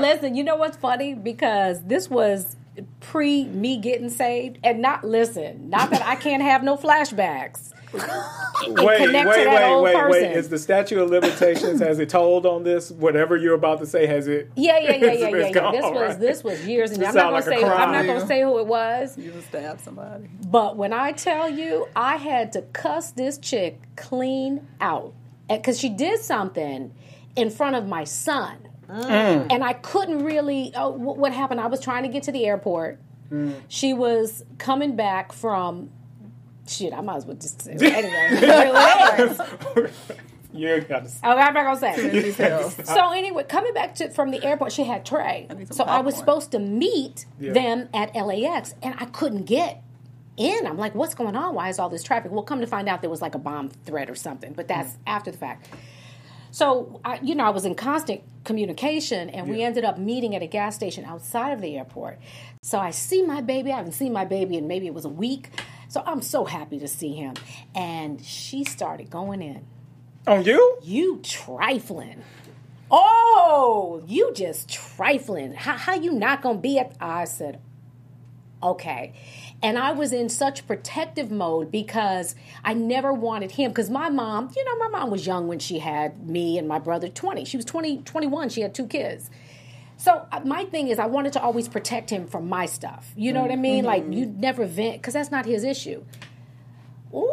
Speaker 1: Listen, you know what's funny? Because this was pre me getting saved, and not listen, not that I can't have no flashbacks.
Speaker 3: Wait,
Speaker 1: connect
Speaker 3: wait, wait, wait,
Speaker 1: person.
Speaker 3: wait. Is the statute of limitations has it told on this? Whatever you're about to say, has it?
Speaker 1: Yeah, yeah, yeah, yeah,
Speaker 3: It's
Speaker 1: yeah. yeah.
Speaker 3: gone,
Speaker 1: This was
Speaker 3: right?
Speaker 1: this was years and
Speaker 3: This
Speaker 1: I'm not gonna
Speaker 3: like
Speaker 1: say I'm not gonna say who it was.
Speaker 4: You just stab somebody.
Speaker 1: But when I tell you, I had to cuss this chick clean out because she did something in front of my son, mm. and I couldn't really. Oh, what happened? I was trying to get to the airport. Mm. She was coming back from. Shit, I might as well just say it. anyway.
Speaker 3: you gotta. say.
Speaker 1: Okay, I'm not gonna say. it. So anyway, coming back to from the airport, she had Trey.
Speaker 4: need some
Speaker 1: So I was supposed to meet
Speaker 3: Yeah.
Speaker 1: them at LAX, and I couldn't get in. I'm like, what's going on? Why is all this traffic? Well, come to find out, there was like a bomb threat or something, but that's mm. after the fact. So, I, you know, I was in constant communication, and we ended up meeting at a gas station outside of the airport. So I see my baby. I haven't seen my baby in maybe it was a week. So I'm so happy to see him. And she started going in
Speaker 3: On you?
Speaker 1: you trifling. Oh, you just trifling. How, how you not gonna be at? I said, okay. And I was in such protective mode because I never wanted him. Because my mom, you know, my mom was young when she had me and my brother 20. She was 20, 21. She had two kids. So uh, my thing is, I wanted to always protect him from my stuff. You know what I mean? Like you never vent because that's not his issue. Ooh,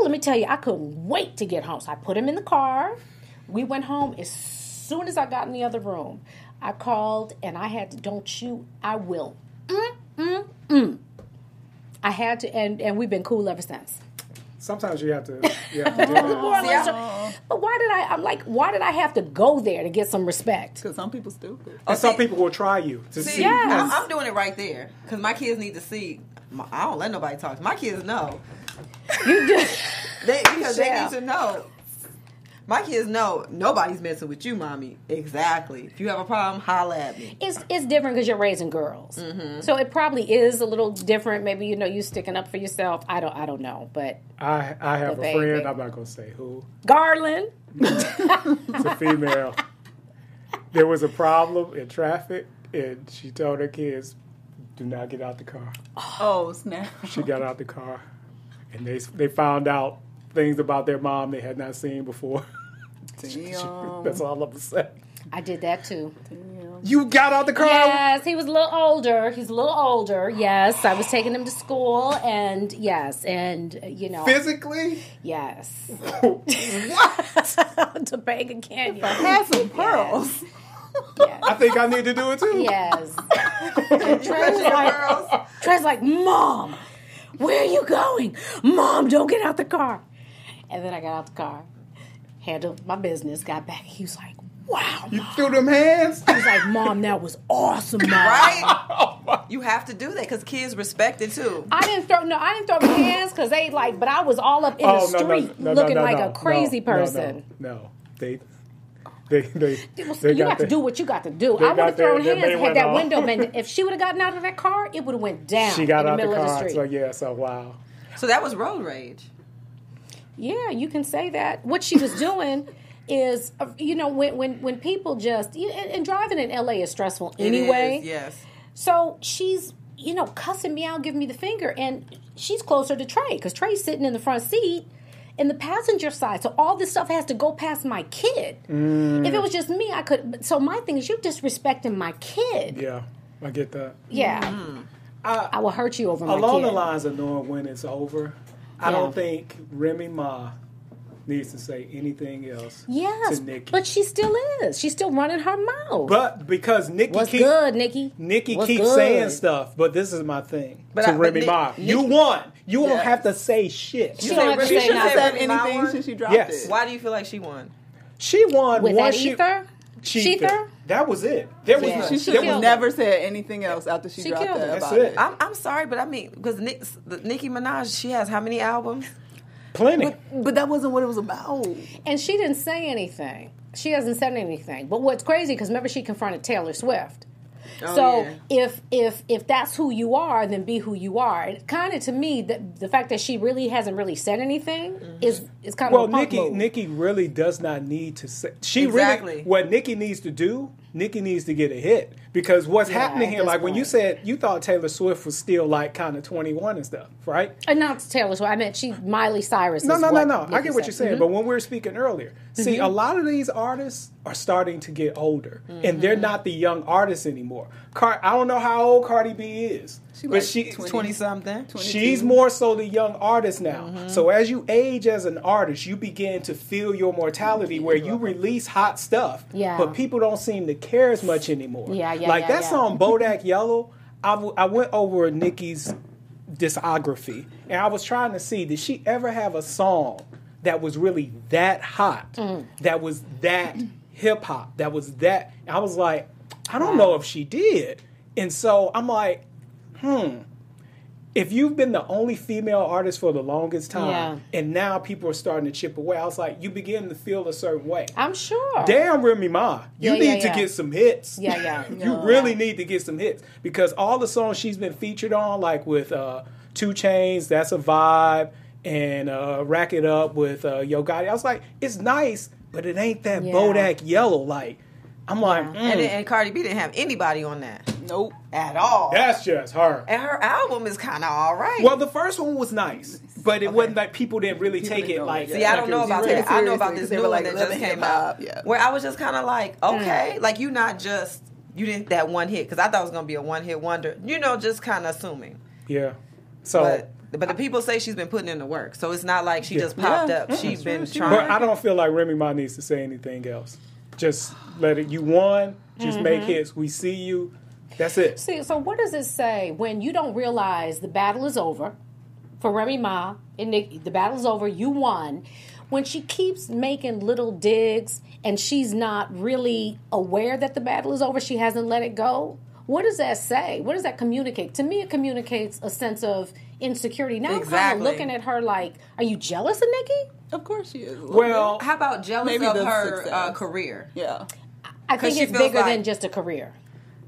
Speaker 1: let me tell you, I couldn't wait to get home. So I put him in the car. We went home as soon as I got in the other room. I called and I had to, don't you, I will. Mm, mm, mm. I had to, and, and we've been cool ever since.
Speaker 3: Sometimes you have to. You have to do that.
Speaker 1: But why did I, I'm like, why did I have to go there to get some respect?
Speaker 4: Because some people stupid.
Speaker 3: And some
Speaker 5: see-
Speaker 3: people will try you to see.
Speaker 5: See,
Speaker 1: Yes.
Speaker 5: I'm, I'm doing it right there because my kids need to see. My, I don't let nobody talk. My kids know.
Speaker 1: You do.
Speaker 5: They because they
Speaker 1: Yeah.
Speaker 5: need to know. My kids know nobody's messing with you, mommy. Exactly. If you have a problem, holla at me.
Speaker 1: it's it's different because you're raising girls, mm-hmm. so it probably is a little different. Maybe you know you sticking up for yourself. I don't I don't know, but
Speaker 3: I I have a
Speaker 1: baby.
Speaker 3: friend. I'm not gonna say who.
Speaker 1: Garland,
Speaker 3: It's a female. there was a problem in traffic, and she told her kids, "Do not get out the car."
Speaker 4: Oh, snap.
Speaker 3: She got out the car, and they they found out things about their mom they had not seen before.
Speaker 4: Damn.
Speaker 3: That's all I'm gonna say.
Speaker 1: I did that too.
Speaker 4: Damn.
Speaker 3: You got out the car.
Speaker 1: Yes, he was a little older. He's a little older. Yes, I was taking him to school, and yes, and you know,
Speaker 3: Physically?
Speaker 1: yes,
Speaker 3: what?
Speaker 1: Topanga Canyon.
Speaker 4: Had some pearls.
Speaker 1: Yes.
Speaker 3: I think I need to do it too.
Speaker 1: Yes. And Trey's like, Trey's like, Mom, where are you going? Mom, don't get out the car. And then I got out the car, handled my business, got back. He was like, Wow.
Speaker 3: You threw them hands?
Speaker 1: He's like, Mom, that was awesome, Mom.
Speaker 5: Right? You have to do that because kids respect it too.
Speaker 1: I didn't throw no, I didn't throw my hands because they like, but I was all up in
Speaker 3: Oh,
Speaker 1: the
Speaker 3: no, no,
Speaker 1: street
Speaker 3: no, no,
Speaker 1: looking
Speaker 3: no,
Speaker 1: like
Speaker 3: no,
Speaker 1: a crazy
Speaker 3: no, no,
Speaker 1: person.
Speaker 3: No, no. They, they, they,
Speaker 1: Well,
Speaker 3: they
Speaker 1: you
Speaker 3: got
Speaker 1: have to do what you got to do. I would
Speaker 3: got
Speaker 1: have thrown
Speaker 3: their- their
Speaker 1: hands had that
Speaker 3: one
Speaker 1: window
Speaker 3: off.
Speaker 1: been. If she would have gotten out of that car, it would have went down.
Speaker 3: She got
Speaker 1: in the
Speaker 3: out the
Speaker 1: middle of the
Speaker 3: car.
Speaker 1: street.
Speaker 3: So yeah, so wow.
Speaker 5: So that was road rage.
Speaker 1: Yeah, you can say that. What she was doing is, uh, you know, when when when people just and and driving in LA is stressful anyway.
Speaker 5: is, yes.
Speaker 1: So she's, you know, cussing me out, giving me the finger, and she's closer to Trey because Trey's sitting in the front seat in the passenger side. So all this stuff has to go past my kid.
Speaker 3: Mm.
Speaker 1: If it was just me, I could. So my thing is, you're disrespecting my kid.
Speaker 3: Yeah, I get that.
Speaker 1: Yeah.
Speaker 5: Mm-hmm.
Speaker 1: I, will hurt you over my
Speaker 3: Along the lines of knowing when it's over, I
Speaker 1: Yeah.
Speaker 3: don't think Remy Ma needs to say anything else
Speaker 1: Yes,
Speaker 3: to Nicki.
Speaker 1: but she still is. She's still running her mouth.
Speaker 3: But because Nicki
Speaker 1: What's
Speaker 3: keep,
Speaker 1: good, Nicki?
Speaker 3: Nicki
Speaker 1: What's
Speaker 3: keeps
Speaker 1: good?
Speaker 3: saying stuff, but this is my thing
Speaker 5: But
Speaker 3: to
Speaker 5: I-
Speaker 3: Remy
Speaker 5: Ni-
Speaker 3: Ma. you won. You don't have to say shit.
Speaker 1: She
Speaker 5: You
Speaker 1: don't
Speaker 5: say
Speaker 1: have to say
Speaker 5: she
Speaker 4: She hasn't said anything since she dropped
Speaker 3: Yes.
Speaker 4: it.
Speaker 5: Why do you feel like she won?
Speaker 3: She won
Speaker 1: With that
Speaker 3: she
Speaker 1: ether?
Speaker 3: Cheetah.
Speaker 1: Cheetah?
Speaker 3: That was it. There was
Speaker 1: Yeah.
Speaker 4: She
Speaker 1: She
Speaker 4: should
Speaker 3: there
Speaker 4: have
Speaker 3: was,
Speaker 4: never said anything else after she,
Speaker 1: She
Speaker 4: dropped
Speaker 1: killed
Speaker 4: that.
Speaker 3: That's
Speaker 4: about
Speaker 3: it.
Speaker 4: it.
Speaker 5: I'm, I'm sorry, but I mean, because Nick, Nicki Minaj, she has how many albums?
Speaker 3: plenty.
Speaker 4: But that wasn't what it was about.
Speaker 1: And she didn't say anything. She hasn't said anything. But what's crazy because remember she confronted Taylor Swift.
Speaker 5: Oh,
Speaker 1: so
Speaker 5: yeah.
Speaker 1: if if if that's who you are, then be who you are. It kind of to me that the fact that she really hasn't really said anything
Speaker 5: Mm-hmm.
Speaker 1: is is kind
Speaker 3: Well,
Speaker 1: of a punk
Speaker 3: Nicki,
Speaker 1: move.
Speaker 3: Nicki really does not need to say. She
Speaker 5: Exactly.
Speaker 3: really what Nicki needs to do. Nicki needs to get a hit because what's
Speaker 1: Yeah,
Speaker 3: happening here,
Speaker 1: this
Speaker 3: like when you said you thought Taylor Swift was still like kind of twenty one and stuff, right?
Speaker 1: And not Taylor Swift. I meant she Miley Cyrus.
Speaker 3: No,
Speaker 1: is
Speaker 3: no, no,
Speaker 1: what
Speaker 3: no. I get what you're
Speaker 1: said.
Speaker 3: saying, mm-hmm. but when we were speaking earlier, see, mm-hmm. a lot of these artists are starting to get older, and they're mm-hmm. not the young artists anymore. Car- I don't know how old Cardi B is, but
Speaker 4: like
Speaker 3: she
Speaker 4: 20.
Speaker 5: 20 something.
Speaker 3: She's more so the young artist now. So as you age as an artist, you begin to feel your mortality where you release hot stuff,
Speaker 1: Yeah.
Speaker 3: but people don't seem to care as much anymore.
Speaker 1: Yeah, yeah,
Speaker 3: Like
Speaker 1: yeah,
Speaker 3: that
Speaker 1: yeah.
Speaker 3: song Bodak Yellow, I, w- I went over Nicki's discography and I was trying to see did she ever have a song that was really that hot,
Speaker 1: Mm.
Speaker 3: that was that hip hop, that was that. I was like, I don't know if she did. And so I'm like, hmm. If you've been the only female artist for the longest time,
Speaker 1: Yeah.
Speaker 3: and now people are starting to chip away, I was like, you begin to feel a certain way.
Speaker 1: I'm sure.
Speaker 3: Damn, Remy Ma, you
Speaker 1: Yeah,
Speaker 3: need
Speaker 1: yeah,
Speaker 3: to get some hits.
Speaker 1: Yeah, yeah.
Speaker 3: you really need to get some hits because all the songs she's been featured on, like with uh, 2 Chainz, that's a vibe, and uh, Rake It Up with uh, Yo Gotti. I was like, it's nice, but it ain't that. Bodak Yellow. Like, I'm like, mm,
Speaker 5: And, and Cardi B didn't have anybody on that
Speaker 4: Nope.
Speaker 5: at all.
Speaker 3: that's just her.
Speaker 5: and her album is kind of all right.
Speaker 3: Well, the first one was nice, but it wasn't like people didn't really take
Speaker 4: didn't
Speaker 3: it like.
Speaker 4: it.
Speaker 5: See, I don't know about
Speaker 3: real.
Speaker 4: Take it
Speaker 5: that. I know about
Speaker 4: seriously,
Speaker 5: this
Speaker 4: 'cause they
Speaker 5: new
Speaker 4: were
Speaker 5: one
Speaker 4: like,
Speaker 5: that just came out.
Speaker 4: yeah.
Speaker 5: Where I was just kind of like, okay, like you not just you didn't that one hit because I thought it was gonna be a one hit wonder. You know, just kind of assuming.
Speaker 3: Yeah. So,
Speaker 5: But but the people say she's been putting in the work, so it's not like she
Speaker 3: Yeah.
Speaker 5: just popped
Speaker 4: Yeah.
Speaker 5: up. She's been trying.
Speaker 3: but I don't feel like Remy Ma needs to say anything else. Just let it. You won. Just make
Speaker 1: Mm-hmm.
Speaker 3: hits. We see you. That's it.
Speaker 1: See, so what does it say when you don't realize the battle is over for Remy Ma and Nick? The battle is over. You won. When she keeps making little digs and she's not really aware that the battle is over, she hasn't let it go. What does that say? What does that communicate? To me, it communicates a sense of insecurity. Now I'm kind
Speaker 5: Exactly.
Speaker 1: of looking at her like, are you jealous of Nicki?
Speaker 4: Of course she is.
Speaker 3: Well,
Speaker 5: How about jealous
Speaker 4: Maybe
Speaker 5: of her uh, career?
Speaker 4: yeah.
Speaker 1: I think
Speaker 5: she
Speaker 1: it's bigger
Speaker 5: like-
Speaker 1: than just a career.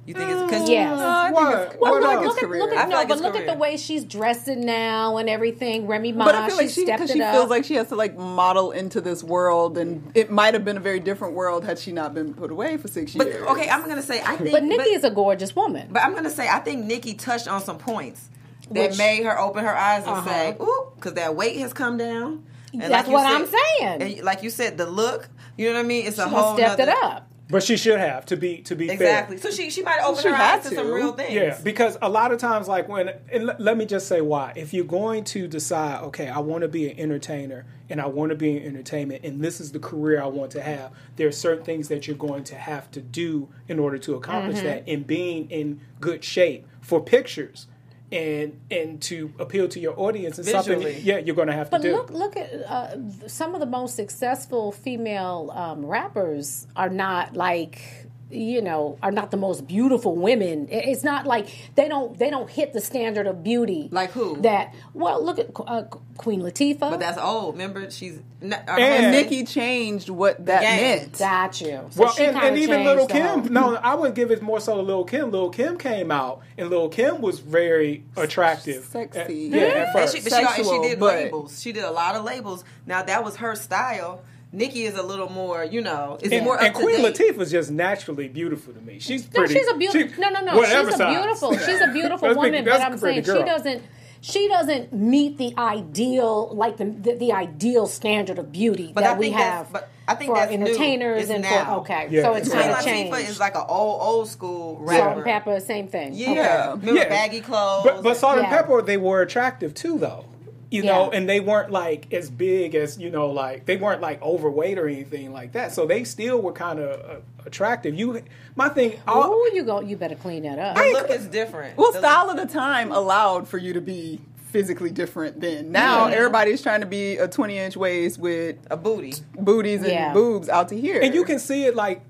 Speaker 5: You think it's because
Speaker 1: Yes.
Speaker 4: I
Speaker 3: What?
Speaker 1: Well,
Speaker 3: What
Speaker 1: look, look, at, look
Speaker 5: I
Speaker 1: at no,
Speaker 5: like
Speaker 1: but
Speaker 5: it's
Speaker 1: look at the way she's dressing now and everything. Remy Ma,
Speaker 4: But I feel like
Speaker 1: she
Speaker 4: she
Speaker 1: stepped
Speaker 4: because
Speaker 1: it
Speaker 4: she
Speaker 1: up.
Speaker 4: feels like she has to like model into this world, and it might have been a very different world had she not been put away for six
Speaker 5: But
Speaker 4: years.
Speaker 5: okay, I'm gonna say I think.
Speaker 1: but Nicki is a gorgeous woman.
Speaker 5: But I'm gonna say I think Nicki touched on some points that
Speaker 1: Which-
Speaker 5: made her open her eyes and
Speaker 1: Uh-huh.
Speaker 5: say, "Ooh," because that weight has come down. And
Speaker 1: That's
Speaker 5: you
Speaker 1: what
Speaker 5: said-
Speaker 1: I'm saying.
Speaker 5: and like you said, the look. You know what I mean? It's a
Speaker 1: She done
Speaker 5: whole.
Speaker 1: stepped it up.
Speaker 3: But she should have to be to be fair.
Speaker 5: Exactly. So she she might open
Speaker 4: She
Speaker 5: her eyes to
Speaker 4: to.
Speaker 5: some real things.
Speaker 3: Yeah, because a lot of times, like when, and let, let me just say why. If you're going to decide, okay, I want to be an entertainer and I want to be in entertainment, and this is the career I want to have, there are certain things that you're going to have to do in order to accomplish
Speaker 1: Mm-hmm.
Speaker 3: that, and being in good shape for pictures. And and to appeal to your audience is something, yeah, you're going to have to do.
Speaker 1: But look, look at uh, some of the most successful female um, rappers are not like you know are not the most beautiful women. It's not like they don't they don't hit the standard of beauty.
Speaker 5: Like who?
Speaker 1: That well, look at uh, Queen Latifah.
Speaker 5: But that's old. Remember, she's not, uh,
Speaker 3: And-
Speaker 4: Nicki changed what that
Speaker 5: Yeah.
Speaker 4: meant.
Speaker 1: got you. So
Speaker 3: Well,
Speaker 1: she
Speaker 3: and, and even Little Kim.
Speaker 1: whole-
Speaker 3: No, I would give it more so to Little Kim. Little Kim came out, and Little Kim was very attractive.
Speaker 4: Sexy.
Speaker 3: At- yeah, at
Speaker 5: and
Speaker 3: first.
Speaker 5: she, but she, she did
Speaker 4: but-
Speaker 5: labels. She did a lot of labels. Now that was her style. Nicki is a little more, you know, is
Speaker 3: and,
Speaker 5: more
Speaker 3: and
Speaker 5: to
Speaker 3: Queen
Speaker 5: Latifah
Speaker 3: Latifah's just naturally beautiful to me. She's pretty.
Speaker 1: No, she's a beautiful.
Speaker 3: she-
Speaker 1: No, no, no.
Speaker 3: whatever
Speaker 1: She's a beautiful. She's a beautiful
Speaker 3: That's
Speaker 1: woman.
Speaker 3: big-
Speaker 1: but I'm
Speaker 3: a pretty
Speaker 1: saying she doesn't. She doesn't meet the ideal, like the the, the ideal standard of beauty
Speaker 5: But
Speaker 1: that we have
Speaker 5: but I think
Speaker 1: for
Speaker 5: that's
Speaker 1: entertainers
Speaker 5: It's
Speaker 1: and
Speaker 5: now.
Speaker 1: for okay.
Speaker 3: Yeah,
Speaker 1: so it's
Speaker 3: it's
Speaker 5: Queen
Speaker 1: kind of changed.
Speaker 5: Latifah is like an old old school
Speaker 1: Salt and pepper, same thing.
Speaker 5: Yeah,
Speaker 4: Yeah.
Speaker 5: remember
Speaker 3: Yeah.
Speaker 5: baggy clothes.
Speaker 3: But, but Salt and
Speaker 1: Yeah.
Speaker 3: Pepa, they were attractive too, though. You know,
Speaker 1: Yeah.
Speaker 3: and they weren't like as big as you know, like they weren't like overweight or anything like that. So they still were kind of uh, attractive. You, my thing,
Speaker 1: Oh, you go. You better clean that up.
Speaker 5: the look is different.
Speaker 4: Well,
Speaker 5: The-
Speaker 4: style of the time allowed for you to be physically different then. Now
Speaker 1: Yeah.
Speaker 4: everybody's trying to be a 20 inch waist with
Speaker 5: a booty.
Speaker 4: booties and
Speaker 1: Yeah.
Speaker 4: boobs out to here.
Speaker 3: and you can see it like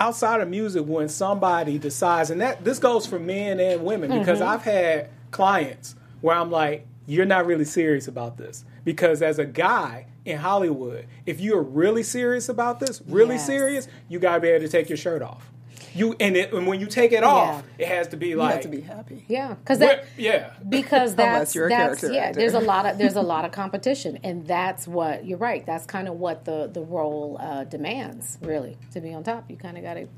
Speaker 3: outside of music when somebody decides, and that this goes for men and women because
Speaker 1: Mm-hmm.
Speaker 3: I've had clients where I'm like, you're not really serious about this because as a guy in Hollywood, if you're really serious about this, really
Speaker 1: Yes.
Speaker 3: serious, you gotta be able to take your shirt off. You and, it, and when you take it off, it has to be like
Speaker 4: you
Speaker 3: like
Speaker 4: have to be happy.
Speaker 1: yeah, because that
Speaker 3: yeah.
Speaker 1: because that's
Speaker 4: Unless you're a
Speaker 1: that's
Speaker 4: character
Speaker 1: yeah.
Speaker 4: actor.
Speaker 1: There's a lot of there's a lot of competition, and that's what you're right. That's kind of what the the role uh, demands. Really, to be on top, you kind of got to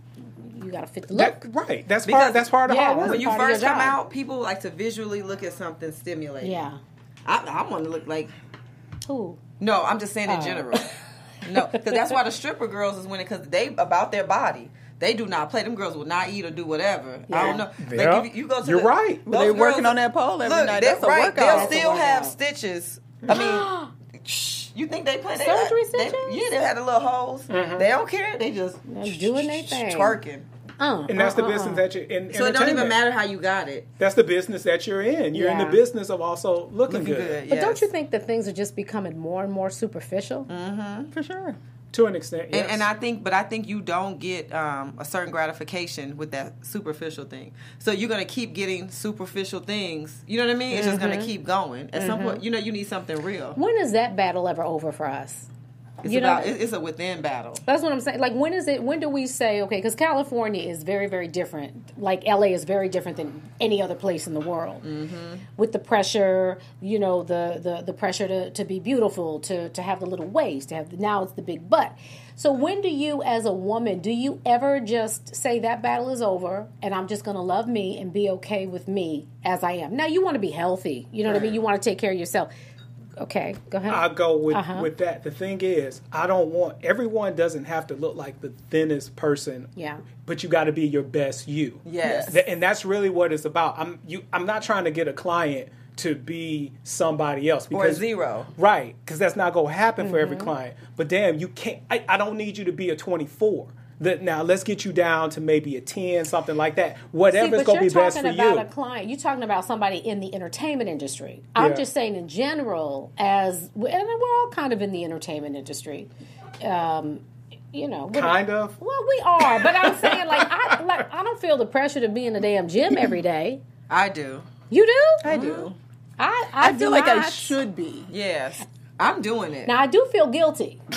Speaker 1: you got to fit the look.
Speaker 3: That- right. That's
Speaker 5: Because-
Speaker 3: part. That's part of
Speaker 1: yeah,
Speaker 3: hard work.
Speaker 5: When you first come
Speaker 1: job.
Speaker 5: out, people like to visually look at something stimulating.
Speaker 1: yeah.
Speaker 5: I, I want to look like.
Speaker 1: Who?
Speaker 5: No, I'm just saying in
Speaker 1: Oh.
Speaker 5: general. no, because that's why the stripper girls is winning because they about their body. They do not play. Them girls will not eat or do whatever. I don't know.
Speaker 3: Yeah.
Speaker 5: Like if you go to
Speaker 3: You're
Speaker 5: the-
Speaker 3: right.
Speaker 5: those
Speaker 4: They working on that pole every
Speaker 5: Look,
Speaker 4: night.
Speaker 5: they-
Speaker 4: That's a
Speaker 5: right,
Speaker 4: workout.
Speaker 5: They'll
Speaker 1: That's a
Speaker 5: still have stitches. I mean, you think they play they
Speaker 1: Surgery
Speaker 5: they-
Speaker 1: stitches?
Speaker 5: yeah, they had the little holes.
Speaker 3: Mm-hmm.
Speaker 5: They don't care. They just
Speaker 1: They're doing their thing.
Speaker 5: twerking.
Speaker 1: Uh,
Speaker 3: and that's the
Speaker 1: uh, uh,
Speaker 3: business
Speaker 1: uh.
Speaker 3: that you're in.
Speaker 5: So it don't even matter how you got it.
Speaker 3: That's the business that you're in. You're in the business of also looking,
Speaker 5: Looking
Speaker 3: good,
Speaker 5: good.
Speaker 1: But don't you think that things are just becoming more and more superficial? Mhm.
Speaker 4: For sure.
Speaker 3: To an extent. Yes.
Speaker 5: And, and I think, but I think you don't get um, a certain gratification with that superficial thing. So you're gonna keep getting superficial things. You know what I mean? It's just
Speaker 1: Mm-hmm.
Speaker 5: gonna keep going. At some point, you know, you need something real.
Speaker 1: When is that battle ever over for us?
Speaker 5: It's
Speaker 1: you know,
Speaker 5: about it- it's a within battle.
Speaker 1: That's what I'm saying. Like, when is it? When do we say okay? Because California is very, very different. Like LA is very different than any other place in the world.
Speaker 5: Mm-hmm.
Speaker 1: With the pressure, you know, the the the pressure to, to be beautiful, to to have the little waist, to have the, now it's the big butt. So when do you, as a woman, do you ever just say that battle is over and I'm just going to love me and be okay with me as I am? Now you want to be healthy. You know what I mean? You want to take care of yourself. Okay, go ahead.
Speaker 3: I'll go with
Speaker 1: Uh-huh.
Speaker 3: with that. The thing is, I don't want everyone doesn't have to look like the thinnest person.
Speaker 1: Yeah.
Speaker 3: But you got to be your best you.
Speaker 5: Yes.
Speaker 3: Th- And that's really what it's about. I'm you. I'm not trying to get a client to be somebody else
Speaker 5: Or zero.
Speaker 3: Right, because that's not going to happen for
Speaker 1: Mm-hmm.
Speaker 3: every client. But damn, you can't. I, I don't need you to be a 24. That now let's get you down to maybe a 10, something like that.
Speaker 1: See,
Speaker 3: Whatever's going to
Speaker 1: you're
Speaker 3: be best
Speaker 1: talking
Speaker 3: for
Speaker 1: about
Speaker 3: you're talking about
Speaker 1: a client. You're talking about somebody in the entertainment industry. I'm
Speaker 3: Yeah.
Speaker 1: just saying in general, as and we're all kind of in the entertainment industry. Um, you know,
Speaker 3: Kind of.
Speaker 1: Well, we are, but I'm saying like I like I don't feel the pressure to be in the damn gym every day.
Speaker 5: I do.
Speaker 1: You do?
Speaker 4: I do.
Speaker 1: I I,
Speaker 4: I feel
Speaker 1: do
Speaker 4: like I should be.
Speaker 5: Yes, I'm doing it.
Speaker 1: Now I do feel guilty.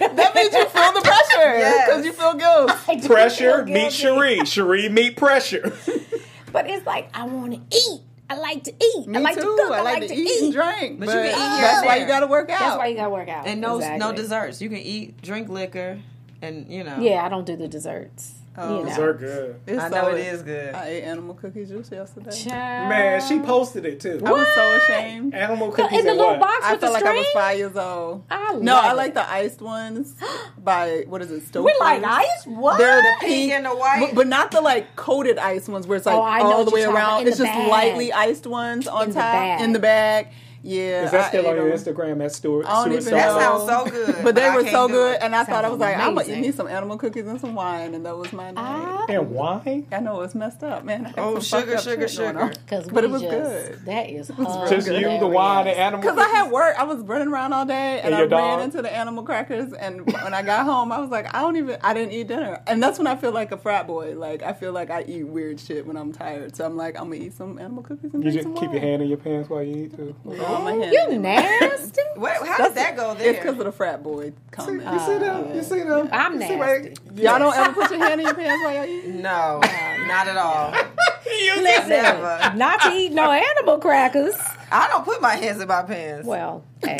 Speaker 4: That means you feel the pressure
Speaker 5: Yes.
Speaker 4: because you feel guilt.
Speaker 3: Pressure
Speaker 1: feel
Speaker 3: meet
Speaker 1: guilty.
Speaker 3: Cherie. Cherie meet pressure.
Speaker 1: But it's like I want to eat. I like to eat.
Speaker 4: Me
Speaker 1: I like
Speaker 4: too.
Speaker 1: to cook.
Speaker 4: I like, to eat, and drink.
Speaker 5: But
Speaker 4: But,
Speaker 5: you can eat here
Speaker 4: that's why you got to work out.
Speaker 1: That's why you gotta work out.
Speaker 5: and no no desserts. You can eat, drink liquor, and you know.
Speaker 1: Yeah, I don't do the desserts.
Speaker 4: Oh.
Speaker 1: you
Speaker 3: Those are good.
Speaker 4: It's
Speaker 5: I know
Speaker 4: so-
Speaker 5: it is good.
Speaker 4: I ate animal cookie juice yesterday.
Speaker 1: Child.
Speaker 3: Man, she posted it too.
Speaker 4: I was so ashamed.
Speaker 3: Animal cookies
Speaker 1: in the little
Speaker 3: what?
Speaker 1: box
Speaker 4: I
Speaker 1: with the
Speaker 4: felt like I was five years old.
Speaker 1: I
Speaker 4: no,
Speaker 1: love
Speaker 4: I
Speaker 1: it.
Speaker 4: like the iced ones by what is it? Stauffer's.
Speaker 1: We like ice? What?
Speaker 4: They're the
Speaker 5: Pink
Speaker 4: pink
Speaker 5: and the white?
Speaker 4: but, but not the like coated ice ones where it's
Speaker 1: oh, like Oh,
Speaker 4: all the way
Speaker 1: you're talking about.
Speaker 4: around. It's
Speaker 1: the
Speaker 4: just
Speaker 1: bag.
Speaker 4: lightly iced ones on
Speaker 1: In
Speaker 4: top
Speaker 1: bag.
Speaker 4: in the bag. Yeah,
Speaker 3: Is that
Speaker 4: I
Speaker 3: still
Speaker 4: ate
Speaker 3: on your
Speaker 4: them.
Speaker 3: Instagram at Stuart?
Speaker 4: I don't
Speaker 3: Stuart
Speaker 4: even
Speaker 5: That
Speaker 4: know.
Speaker 3: Sauce?
Speaker 5: sounds so good.
Speaker 4: But they
Speaker 5: I
Speaker 4: were so good,
Speaker 5: it.
Speaker 4: and I thought I was like, I'm gonna
Speaker 1: amazing.
Speaker 4: eat me some animal cookies and some wine, and that was my night.
Speaker 3: And wine?
Speaker 4: I know it's messed up, man. I got
Speaker 5: Oh,
Speaker 4: some
Speaker 5: sugar, sugar, sugar.
Speaker 1: Because
Speaker 4: But it was
Speaker 1: just,
Speaker 4: good.
Speaker 1: That is
Speaker 3: Just you, the wine, and animal
Speaker 4: Because I had work, I was running around all day, and,
Speaker 3: And
Speaker 4: I ran
Speaker 3: dog?
Speaker 4: into the animal crackers. And when I got home, I was like, I don't even, I didn't eat dinner, and that's when I feel like a frat boy. Like I feel like I eat weird shit when I'm tired. So I'm like, I'm gonna eat some animal cookies and
Speaker 3: You just
Speaker 4: some
Speaker 3: keep your hand in your pants while you eat too.
Speaker 4: Oh, my hand
Speaker 1: You
Speaker 4: in
Speaker 1: nasty.
Speaker 5: Wait, how
Speaker 4: That's-
Speaker 5: did that go there?
Speaker 4: It's
Speaker 5: there?
Speaker 4: because of the frat boy comment.
Speaker 3: You see them? Oh, you see them?
Speaker 1: I'm
Speaker 3: You see
Speaker 1: nasty.
Speaker 4: Y'all don't ever put your hand in your pants while y'all eat.
Speaker 5: Oh, no, not at all.
Speaker 3: You
Speaker 1: Listen,
Speaker 5: Never.
Speaker 1: not to eat no animal crackers.
Speaker 5: I don't put my hands in my pants.
Speaker 1: Well, hey.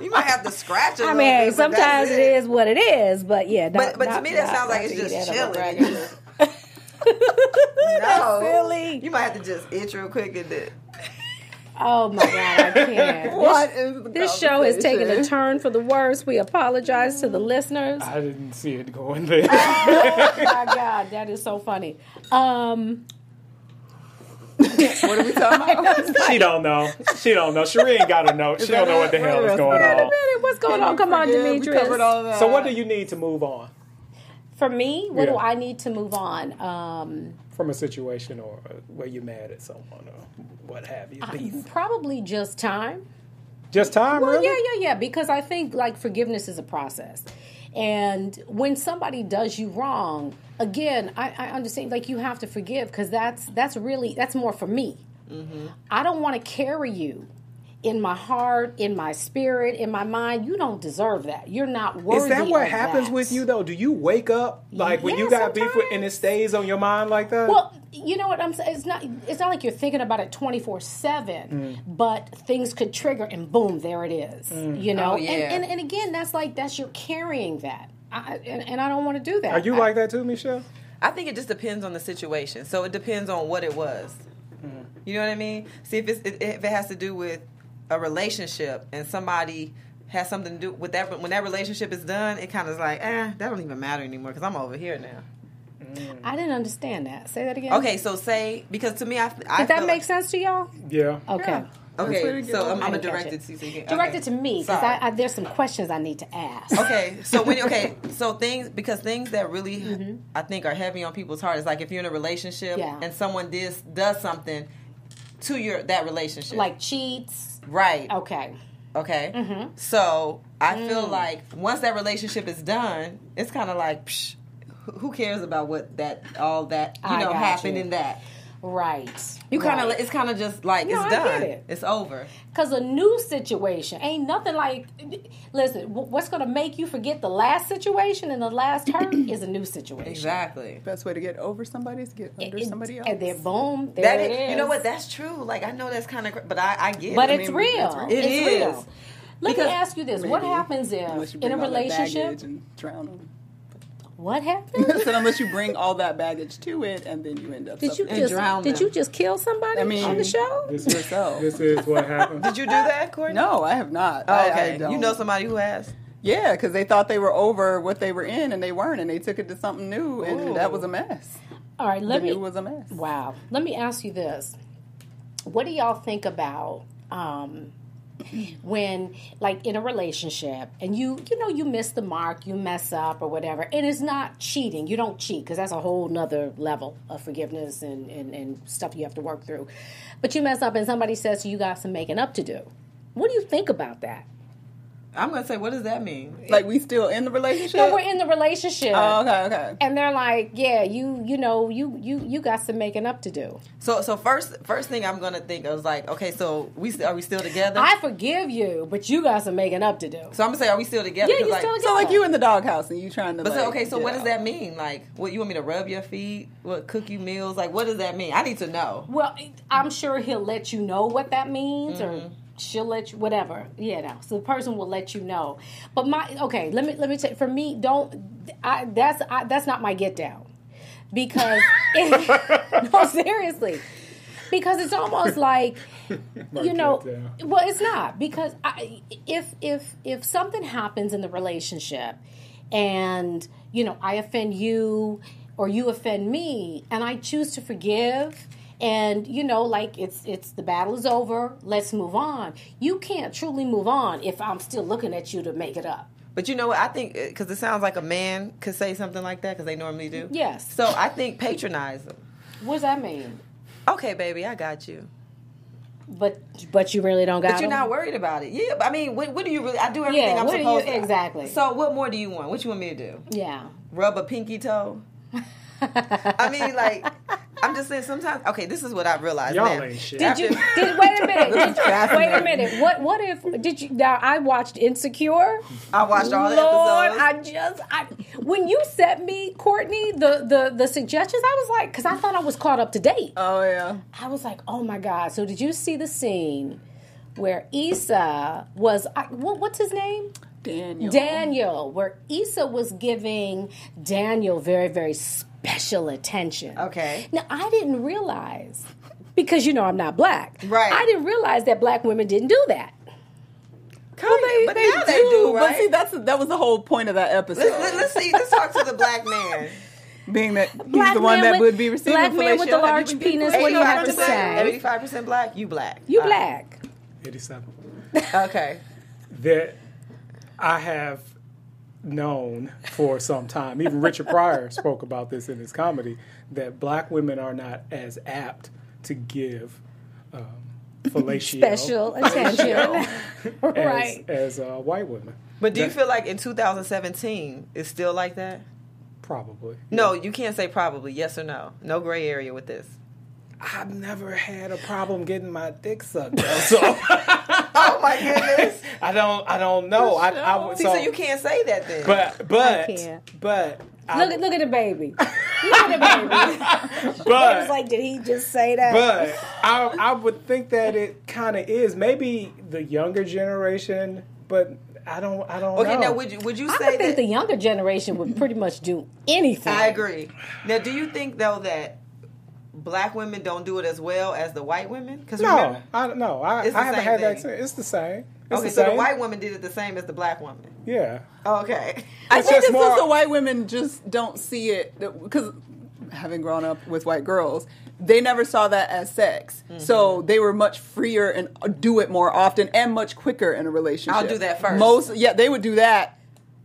Speaker 5: You might have to scratch it.
Speaker 1: I mean, hey, sometimes it is what it is, but yeah.
Speaker 5: But
Speaker 1: Not,
Speaker 5: but to
Speaker 1: not-
Speaker 5: me that
Speaker 1: not-
Speaker 5: sounds like it's just chilling.
Speaker 1: Crackers.
Speaker 5: no,
Speaker 1: silly.
Speaker 5: You might have to just itch real quick and then.
Speaker 1: Oh my god, I can't.
Speaker 4: What is the
Speaker 1: This show is taking a turn for the worse. We apologize to the listeners.
Speaker 3: I didn't see it going there.
Speaker 1: Oh my god, that is so funny. Um,
Speaker 4: What are we talking about?
Speaker 3: she don't know. She don't know. Sheree ain't got to know. She don't know what the hell is going
Speaker 1: wait a
Speaker 3: on.
Speaker 1: minute, what's going on? Come on,
Speaker 4: Forgive, we
Speaker 1: Demetrius.
Speaker 4: covered all of that.
Speaker 3: So what do you need to move on
Speaker 1: For me, what do I need to move on? Um,
Speaker 3: from a situation or uh, where you're mad at someone or what have you? Beef.
Speaker 1: probably just time.
Speaker 3: Just time,
Speaker 1: Well,
Speaker 3: really?
Speaker 1: yeah, yeah, yeah. Because I think like forgiveness is a process, and when somebody does you wrong, again, I, I understand like you have to forgive because that's that's really that's more for me.
Speaker 3: Mm-hmm.
Speaker 1: I don't want to carry you in my heart, in my spirit, in my mind. You don't deserve that. You're not worthy.
Speaker 3: Is that what
Speaker 1: of
Speaker 3: happens
Speaker 1: that.
Speaker 3: with you though? Do you wake up like when you got beef with, and it stays on your mind like that?
Speaker 1: Well, you know what I'm saying. It's not. It's not like you're thinking about it 24 seven,
Speaker 3: Mm.
Speaker 1: but things could trigger, and boom, there it is. You know.
Speaker 5: Oh, yeah.
Speaker 1: and, and and again, that's like that's you're carrying that, I, and, and I don't want to do that.
Speaker 3: Are you
Speaker 1: I-
Speaker 3: like that too, Michelle?
Speaker 5: I think it just depends on the situation. So it depends on what it was. You know what I mean? See if it's if it has to do with a relationship and somebody has something to do with that. When that relationship is done, it kind of is like, eh, that don't even matter anymore because I'm over here now.
Speaker 1: I didn't understand that. Say that again.
Speaker 5: Okay, so say because to me, I, I
Speaker 1: Did that
Speaker 5: feel
Speaker 1: make
Speaker 5: like-
Speaker 1: sense to y'all?
Speaker 3: Yeah.
Speaker 1: Okay.
Speaker 4: Yeah.
Speaker 5: Okay, so. I'm,
Speaker 1: I
Speaker 5: I'm
Speaker 1: didn't
Speaker 5: gonna
Speaker 1: catch
Speaker 5: direct
Speaker 1: it.
Speaker 5: it to you. so you can-
Speaker 1: Direct
Speaker 5: okay.
Speaker 1: it to me because I, I, there's some questions I need to ask.
Speaker 5: okay so when okay so things because things that really
Speaker 1: Mm-hmm.
Speaker 5: i think are heavy on people's heart is like if you're in a relationship
Speaker 1: Yeah.
Speaker 5: and someone does does something to your that relationship
Speaker 1: Like cheats.
Speaker 5: Right
Speaker 1: Okay.
Speaker 5: okay
Speaker 1: Mm-hmm.
Speaker 5: so i
Speaker 1: Mm.
Speaker 5: feel like once that relationship is done it's kind of like psh, who- cares about what that all that you
Speaker 1: I
Speaker 5: know happened
Speaker 1: you.
Speaker 5: in that
Speaker 1: Right.
Speaker 5: you kind of
Speaker 1: Right.
Speaker 5: it's kind of just like
Speaker 1: No,
Speaker 5: it's
Speaker 1: I
Speaker 5: done
Speaker 1: get it.
Speaker 5: it's over
Speaker 1: Because a new situation ain't nothing like. Listen, what's going to make you forget the last situation and the last hurt is a new situation.
Speaker 5: exactly
Speaker 4: Best way to get over somebody is to get under
Speaker 1: It-
Speaker 4: somebody else.
Speaker 1: And then boom, there
Speaker 5: that
Speaker 1: it
Speaker 5: is,
Speaker 1: is.
Speaker 5: you know what that's true like i know that's kind of but i i get
Speaker 1: But
Speaker 5: it. I
Speaker 1: it's
Speaker 5: mean,
Speaker 1: real.
Speaker 5: It
Speaker 1: it's
Speaker 5: is.
Speaker 1: real. Let
Speaker 5: Because-
Speaker 1: me ask you this: What happens if in a relationship?
Speaker 4: baggage and drown them.
Speaker 1: What happened?
Speaker 4: I said unless you bring all that baggage to it, and then you end up.
Speaker 1: Did you just
Speaker 5: drown
Speaker 1: did
Speaker 5: them.
Speaker 1: you just kill somebody
Speaker 4: I mean-
Speaker 1: on the show?
Speaker 3: This is,
Speaker 4: Yourself.
Speaker 3: this is what happened.
Speaker 5: Did you do that, Courtney?
Speaker 4: No, I have not.
Speaker 5: Oh,
Speaker 4: I- I
Speaker 5: okay. you know somebody who has?
Speaker 4: Yeah, because they thought they were over what they were in, and they weren't, and they took it to something new, and
Speaker 5: Ooh.
Speaker 4: that was a mess.
Speaker 1: All right, let
Speaker 4: the
Speaker 1: me.
Speaker 4: new was a mess.
Speaker 1: Wow. Let me ask you this. What do y'all think about um, when, like, in a relationship and you, you know, you miss the mark, you mess up or whatever, and it's not cheating. You don't cheat because that's a whole nother level of forgiveness and, and, and stuff you have to work through. But you mess up and somebody says you got some making up to do. What do you think about that?
Speaker 5: I'm gonna say, what does that mean?
Speaker 4: Like we still in the relationship.
Speaker 1: No, we're in the relationship.
Speaker 4: Oh, okay, okay.
Speaker 1: and they're like, "Yeah, you, you know, you, you, you got some making up to do."
Speaker 5: So, so first, first thing I'm gonna think is like, okay, so we st- are we still together?
Speaker 1: I forgive you, but you got some making up to do.
Speaker 5: so I'm gonna say, are we still together?
Speaker 1: Yeah,
Speaker 5: 'Cause,
Speaker 1: you
Speaker 5: like,
Speaker 1: still together.
Speaker 4: So like you in the doghouse, and you trying to.
Speaker 5: But
Speaker 4: like,
Speaker 5: so, okay, so
Speaker 4: get
Speaker 5: what does that mean? Like, what you want me to rub your feet? What cook you meals? Like, what does that mean? I need to know.
Speaker 1: Well, I'm sure he'll let you know what that means, or mm-hmm. She'll let you whatever. You know so the person will let you know. But my okay let me let me tell for me don't I, that's I, that's not my get down. Because it, no seriously. Because it's almost like you know well it's not. Because I, if if if something happens in the relationship and you know i offend you or you offend me and i choose to forgive and you know like it's it's the battle is over let's move on you can't truly move on if i'm still looking at you to make it up
Speaker 5: But you know what? I think uh, because it sounds like a man could say something like that because they normally do.
Speaker 1: Yes.
Speaker 5: So I think patronize them.
Speaker 1: what does that mean
Speaker 5: Okay, baby, I got you.
Speaker 1: but but you really don't got
Speaker 5: But you're
Speaker 1: them?
Speaker 5: not worried about it. Yeah. I mean, what, what do you really? I do everything
Speaker 1: Yeah,
Speaker 5: I'm
Speaker 1: what do you-
Speaker 5: supposed to.
Speaker 1: exactly.
Speaker 5: So what more do you want? What you want me to do?
Speaker 1: yeah
Speaker 5: Rub a pinky toe? I mean, like, I'm just saying. Sometimes, okay, this is what I realized.
Speaker 3: Y'all
Speaker 5: now.
Speaker 3: ain't shit.
Speaker 1: Did you? Did wait a minute? Did, wait a minute. What? What if? Did you? Now I watched Insecure.
Speaker 5: I watched all the
Speaker 1: Lord,
Speaker 5: episodes.
Speaker 1: I just I when you sent me Courtney the the the suggestions, I was like, because I thought I was caught up to date.
Speaker 4: Oh yeah.
Speaker 1: I was like, oh my god. So did you see the scene where Issa was? I, what, what's his name?
Speaker 4: Daniel.
Speaker 1: Daniel, where Issa was giving Daniel very very special attention.
Speaker 5: Okay.
Speaker 1: Now I didn't realize because you know I'm not black.
Speaker 5: Right.
Speaker 1: I didn't realize that black women didn't do that.
Speaker 5: Well,
Speaker 4: They,
Speaker 5: but
Speaker 4: they
Speaker 5: now
Speaker 4: do,
Speaker 5: they do, right?
Speaker 4: But see, that's that was the whole point of that episode.
Speaker 5: let's, let- let's see. Let's talk to the black man.
Speaker 4: being that he's
Speaker 1: Black
Speaker 4: the one that
Speaker 1: with-
Speaker 4: would be receiving
Speaker 1: black man with the large
Speaker 4: Have you been
Speaker 1: penis, what do you have to
Speaker 5: 85%,
Speaker 1: say?
Speaker 5: Eighty-five percent black. You black.
Speaker 1: You black.
Speaker 3: 87.
Speaker 5: Okay.
Speaker 3: that I have known for some time. Even Richard Pryor spoke about this in his comedy that black women are not as apt to give um, fellatio
Speaker 1: Special attention.
Speaker 3: as,
Speaker 1: right.
Speaker 3: as uh, white women.
Speaker 5: But do you feel like in 2017 it's still like that?
Speaker 3: Probably.
Speaker 5: No, you can't say probably. Yes or no. No gray area with this.
Speaker 3: I've never had a problem getting my dick sucked. Though, so
Speaker 5: Oh my goodness.
Speaker 3: I don't. I don't know. I, I would.
Speaker 5: See, so you can't say that then.
Speaker 3: But but
Speaker 1: can't.
Speaker 3: but I,
Speaker 1: Look at look at the baby. Look at the baby.
Speaker 3: but
Speaker 1: I was like, did he just say that?
Speaker 3: But I, I would think that it kind of is. Maybe the younger generation, but I don't. I don't
Speaker 5: okay,
Speaker 3: know.
Speaker 5: now would you would you
Speaker 1: I
Speaker 5: say
Speaker 1: would think
Speaker 5: that?
Speaker 1: the younger generation would pretty much do anything.
Speaker 5: I agree. Now, do you think though that black women don't do it as well as the white women? Because
Speaker 3: no, I don't know. I,
Speaker 5: It's the
Speaker 3: I haven't
Speaker 5: same
Speaker 3: had that.
Speaker 5: thing.
Speaker 3: experience. It's the same. It's
Speaker 5: okay,
Speaker 3: the
Speaker 5: so
Speaker 3: same.
Speaker 5: the white woman did it the same as the black woman.
Speaker 3: Yeah.
Speaker 5: Okay.
Speaker 4: I think it's
Speaker 3: more-
Speaker 4: just the white women just don't see it because having grown up with white girls, they never saw that as sex.
Speaker 5: Mm-hmm.
Speaker 4: So they were much freer and do it more often and much quicker in a relationship.
Speaker 5: I'll do that first.
Speaker 4: Most yeah, they would do that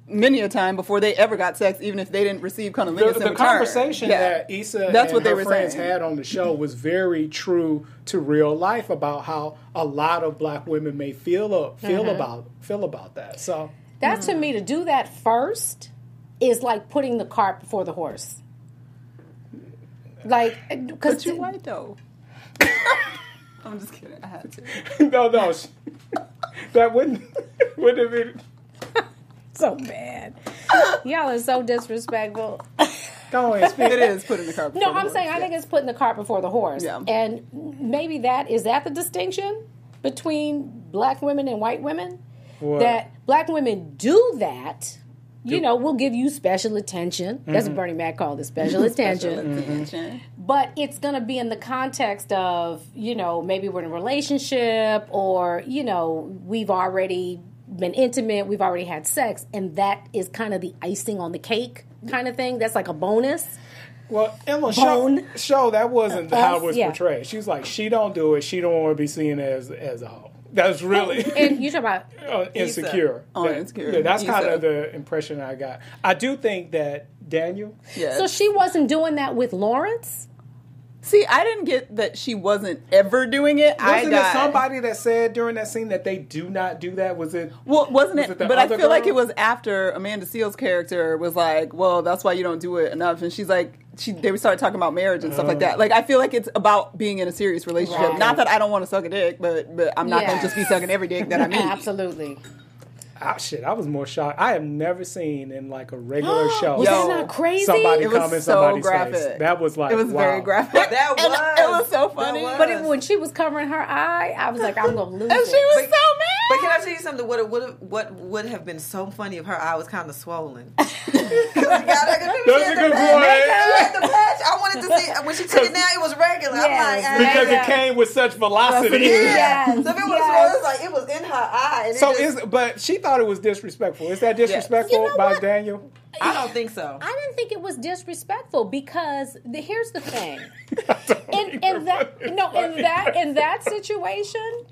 Speaker 4: many a time before they ever got sex, even if they didn't receive
Speaker 3: The,
Speaker 4: cunnilingus in
Speaker 3: the conversation
Speaker 4: Yeah.
Speaker 3: that Issa
Speaker 4: That's
Speaker 3: and
Speaker 4: what they
Speaker 3: her
Speaker 4: were
Speaker 3: friends
Speaker 4: saying.
Speaker 3: had on the show was very true to real life about how a lot of black women may feel uh, feel
Speaker 4: Mm-hmm.
Speaker 3: about feel about that. So
Speaker 1: That to me to do that first is like putting the cart before the horse. Like, because
Speaker 4: you're white though. I'm just kidding. I had to.
Speaker 3: no, no, that wouldn't wouldn't have been.
Speaker 1: so bad. Y'all are so disrespectful.
Speaker 3: Go ahead, speak.
Speaker 4: It is putting the car. Before.
Speaker 1: No, I'm saying I think it's putting the cart before the horse.
Speaker 4: Yeah.
Speaker 1: And maybe that is that the distinction between black women and white women?
Speaker 3: What?
Speaker 1: That black women do that. You know, we'll give you special attention. That's what mm-hmm. Bernie Mac called it, special attention.
Speaker 4: attention.
Speaker 1: But it's going to be in the context of, you know, maybe we're in a relationship or, you know, we've already been intimate, we've already had sex, and that is kind of the icing on the cake kind of thing. That's like a bonus.
Speaker 3: Well, Emma show, show that wasn't how it was
Speaker 1: yeah.
Speaker 3: portrayed. She's like, she don't do it. She don't want to be seen as as a hoe. That's really
Speaker 1: And you talk about
Speaker 3: uh, insecure.
Speaker 4: Oh,
Speaker 3: That-
Speaker 4: insecure.
Speaker 3: Yeah, that's kind of the impression I got. I do think that Daniel.
Speaker 4: Yes.
Speaker 1: So she wasn't doing that with Lawrence?
Speaker 4: See, I didn't get that she wasn't ever doing it. I
Speaker 3: Wasn't
Speaker 4: got
Speaker 3: there somebody that said during that scene that they do not do that? Was it?
Speaker 4: Well, wasn't
Speaker 3: Was
Speaker 4: it?
Speaker 3: it the
Speaker 4: but I
Speaker 3: other
Speaker 4: feel like it was after Amanda Seales' character was like, "Well, that's why you don't do it enough," and she's like, she they started talking about marriage and stuff like that. Uh. Like, I feel like it's about being in a serious relationship.
Speaker 1: Right.
Speaker 4: Not that I don't want to suck a dick, but but I'm not
Speaker 1: Yeah.
Speaker 4: gonna just be sucking every dick that I meet.
Speaker 1: Absolutely.
Speaker 3: I, shit, I was more shocked. I have never seen in like a regular show.
Speaker 1: Was
Speaker 4: Yo,
Speaker 1: that not crazy?
Speaker 3: Somebody
Speaker 4: It was
Speaker 3: come in
Speaker 4: so
Speaker 3: somebody's
Speaker 4: graphic.
Speaker 3: face. That was like
Speaker 4: It was
Speaker 3: wow.
Speaker 4: very graphic.
Speaker 5: That
Speaker 4: And
Speaker 5: was.
Speaker 4: It was so funny.
Speaker 5: was.
Speaker 1: But it, when she was covering her eye, I was like, I'm gonna lose
Speaker 4: And
Speaker 1: it.
Speaker 4: she was
Speaker 5: But-
Speaker 4: so mad.
Speaker 5: But can I tell you something? What would have what would have been so funny if her eye was kind of swollen? 'Cause you gotta- she
Speaker 3: That's a good
Speaker 5: patch.
Speaker 3: point.
Speaker 5: Had the patch. I wanted to see when she took it down. It was regular.
Speaker 1: Yes.
Speaker 5: I'm like, ah.
Speaker 3: because
Speaker 1: Yeah.
Speaker 3: it came with such velocity.
Speaker 1: Yes.
Speaker 5: So if it was
Speaker 1: yes.
Speaker 5: swollen, it's like it was in her eye. And it
Speaker 3: So
Speaker 5: just-
Speaker 3: is but she thought it was disrespectful. Is that disrespectful
Speaker 1: You know
Speaker 3: by
Speaker 1: what?
Speaker 3: Daniel?
Speaker 5: I don't think so.
Speaker 1: I didn't think it was disrespectful because the, here's the thing. in,
Speaker 3: in
Speaker 1: in that no in that in that situation,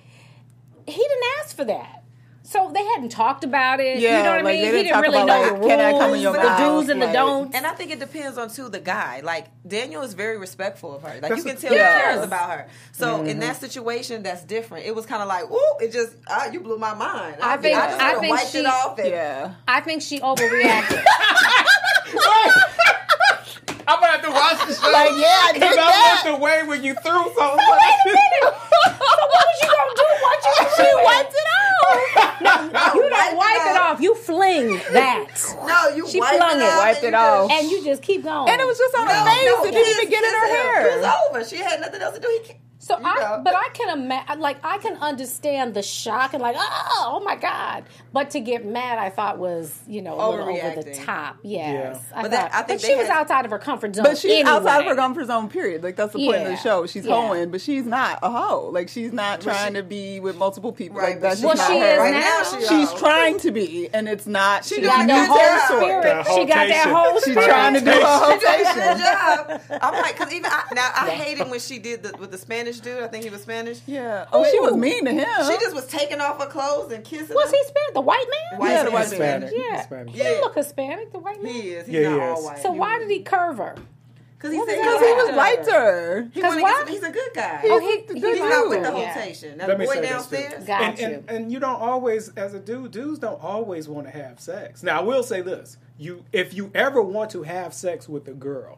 Speaker 1: he didn't ask for that. So they hadn't talked about it. you know what I mean? He
Speaker 4: didn't
Speaker 1: didn't really
Speaker 4: about,
Speaker 1: know
Speaker 4: like,
Speaker 1: the
Speaker 4: can I come in
Speaker 1: rules,
Speaker 4: your
Speaker 1: the
Speaker 4: mouth?
Speaker 1: do's and the don'ts.
Speaker 5: And I think it depends on too the guy. Like Daniel is very respectful of her. Like you can tell
Speaker 1: Yes.
Speaker 5: he cares about her. So in that situation, that's different. It was kind of like, ooh, it just ah, you blew my mind.
Speaker 1: I think-
Speaker 5: I just
Speaker 1: I think
Speaker 5: wiped
Speaker 1: she-
Speaker 5: it off. And,
Speaker 4: Yeah.
Speaker 1: I think she overreacted.
Speaker 3: I'm gonna have to watch the show.
Speaker 4: Like, yeah, I did
Speaker 3: Because I
Speaker 4: that.
Speaker 3: looked away when you threw something.
Speaker 1: so what was you gonna do? What you gonna
Speaker 4: She
Speaker 1: do?
Speaker 4: wiped it off.
Speaker 1: You don't
Speaker 5: it
Speaker 1: wipe it
Speaker 5: off.
Speaker 1: off. You fling that,
Speaker 5: No, you
Speaker 1: She
Speaker 5: wiped
Speaker 1: flung
Speaker 5: it,
Speaker 1: it.
Speaker 5: off
Speaker 4: Wiped
Speaker 5: and
Speaker 4: it
Speaker 5: you
Speaker 4: off.
Speaker 5: just-
Speaker 1: and you just keep going.
Speaker 4: And it was just on her
Speaker 5: No,
Speaker 4: face.
Speaker 5: no,
Speaker 4: it didn't
Speaker 5: kiss-
Speaker 4: even get in her
Speaker 5: it.
Speaker 4: hair.
Speaker 5: It was over. She had nothing else to do. He can't-
Speaker 1: So
Speaker 5: you
Speaker 1: I,
Speaker 5: know.
Speaker 1: but I can imagine, like I can understand the shock and like, oh, oh my god. But to get mad, I thought was you know a little over the top. Yes,
Speaker 3: Yeah.
Speaker 1: I
Speaker 5: But
Speaker 1: thought,
Speaker 5: that- I think
Speaker 1: but
Speaker 5: they
Speaker 1: she was outside of her comfort zone.
Speaker 4: But she's
Speaker 1: anyway.
Speaker 4: outside of her comfort zone, period. Like that's the point of the show. She's
Speaker 1: Yeah.
Speaker 4: hoeing, but she's not a hoe. Like she's not trying
Speaker 5: she-
Speaker 4: to be with multiple people.
Speaker 5: Right,
Speaker 4: Like
Speaker 5: but
Speaker 4: that's
Speaker 5: she-
Speaker 1: Well,
Speaker 4: just
Speaker 1: she
Speaker 4: not
Speaker 1: is
Speaker 5: right
Speaker 1: now.
Speaker 5: now. She
Speaker 4: She's
Speaker 5: a-
Speaker 4: trying to be, and it's not.
Speaker 5: She
Speaker 4: she's
Speaker 5: doing
Speaker 1: got
Speaker 5: a
Speaker 1: that whole spirit.
Speaker 3: That
Speaker 1: She got that
Speaker 3: whole
Speaker 1: whole
Speaker 4: She's trying to do her whole
Speaker 5: She did a good job. I'm like, because even I, now I hated when she did with the Spanish dude. I think he was Spanish.
Speaker 4: Yeah. Oh, she was mean to him.
Speaker 5: She just was taking off her clothes and kissing.
Speaker 1: Was
Speaker 5: him.
Speaker 1: he Spanish? The white man?
Speaker 5: White
Speaker 4: Yeah, the
Speaker 5: man.
Speaker 4: white
Speaker 3: Hispanic.
Speaker 1: Yeah.
Speaker 3: Hispanic.
Speaker 1: He look Hispanic. The white man.
Speaker 5: He is. He's
Speaker 3: Yeah,
Speaker 5: not
Speaker 3: he
Speaker 5: all white.
Speaker 1: So why did he curve her?
Speaker 5: Because he
Speaker 1: What
Speaker 5: said
Speaker 1: was
Speaker 4: because
Speaker 1: that?
Speaker 4: he was
Speaker 1: Yeah.
Speaker 4: lighter.
Speaker 5: He
Speaker 1: 'Cause
Speaker 5: wanna
Speaker 1: why?
Speaker 5: get He's a good guy.
Speaker 1: Oh, he,
Speaker 4: He's
Speaker 1: he
Speaker 5: He's not with the
Speaker 1: Yeah.
Speaker 5: rotation.
Speaker 3: Let
Speaker 5: That boy
Speaker 3: say this,
Speaker 5: downstairs.
Speaker 1: Got
Speaker 3: and,
Speaker 1: you.
Speaker 3: and and you don't always, as a dude, dudes don't always want to have sex. Now, I will say this: you, if you ever want to have sex with a girl,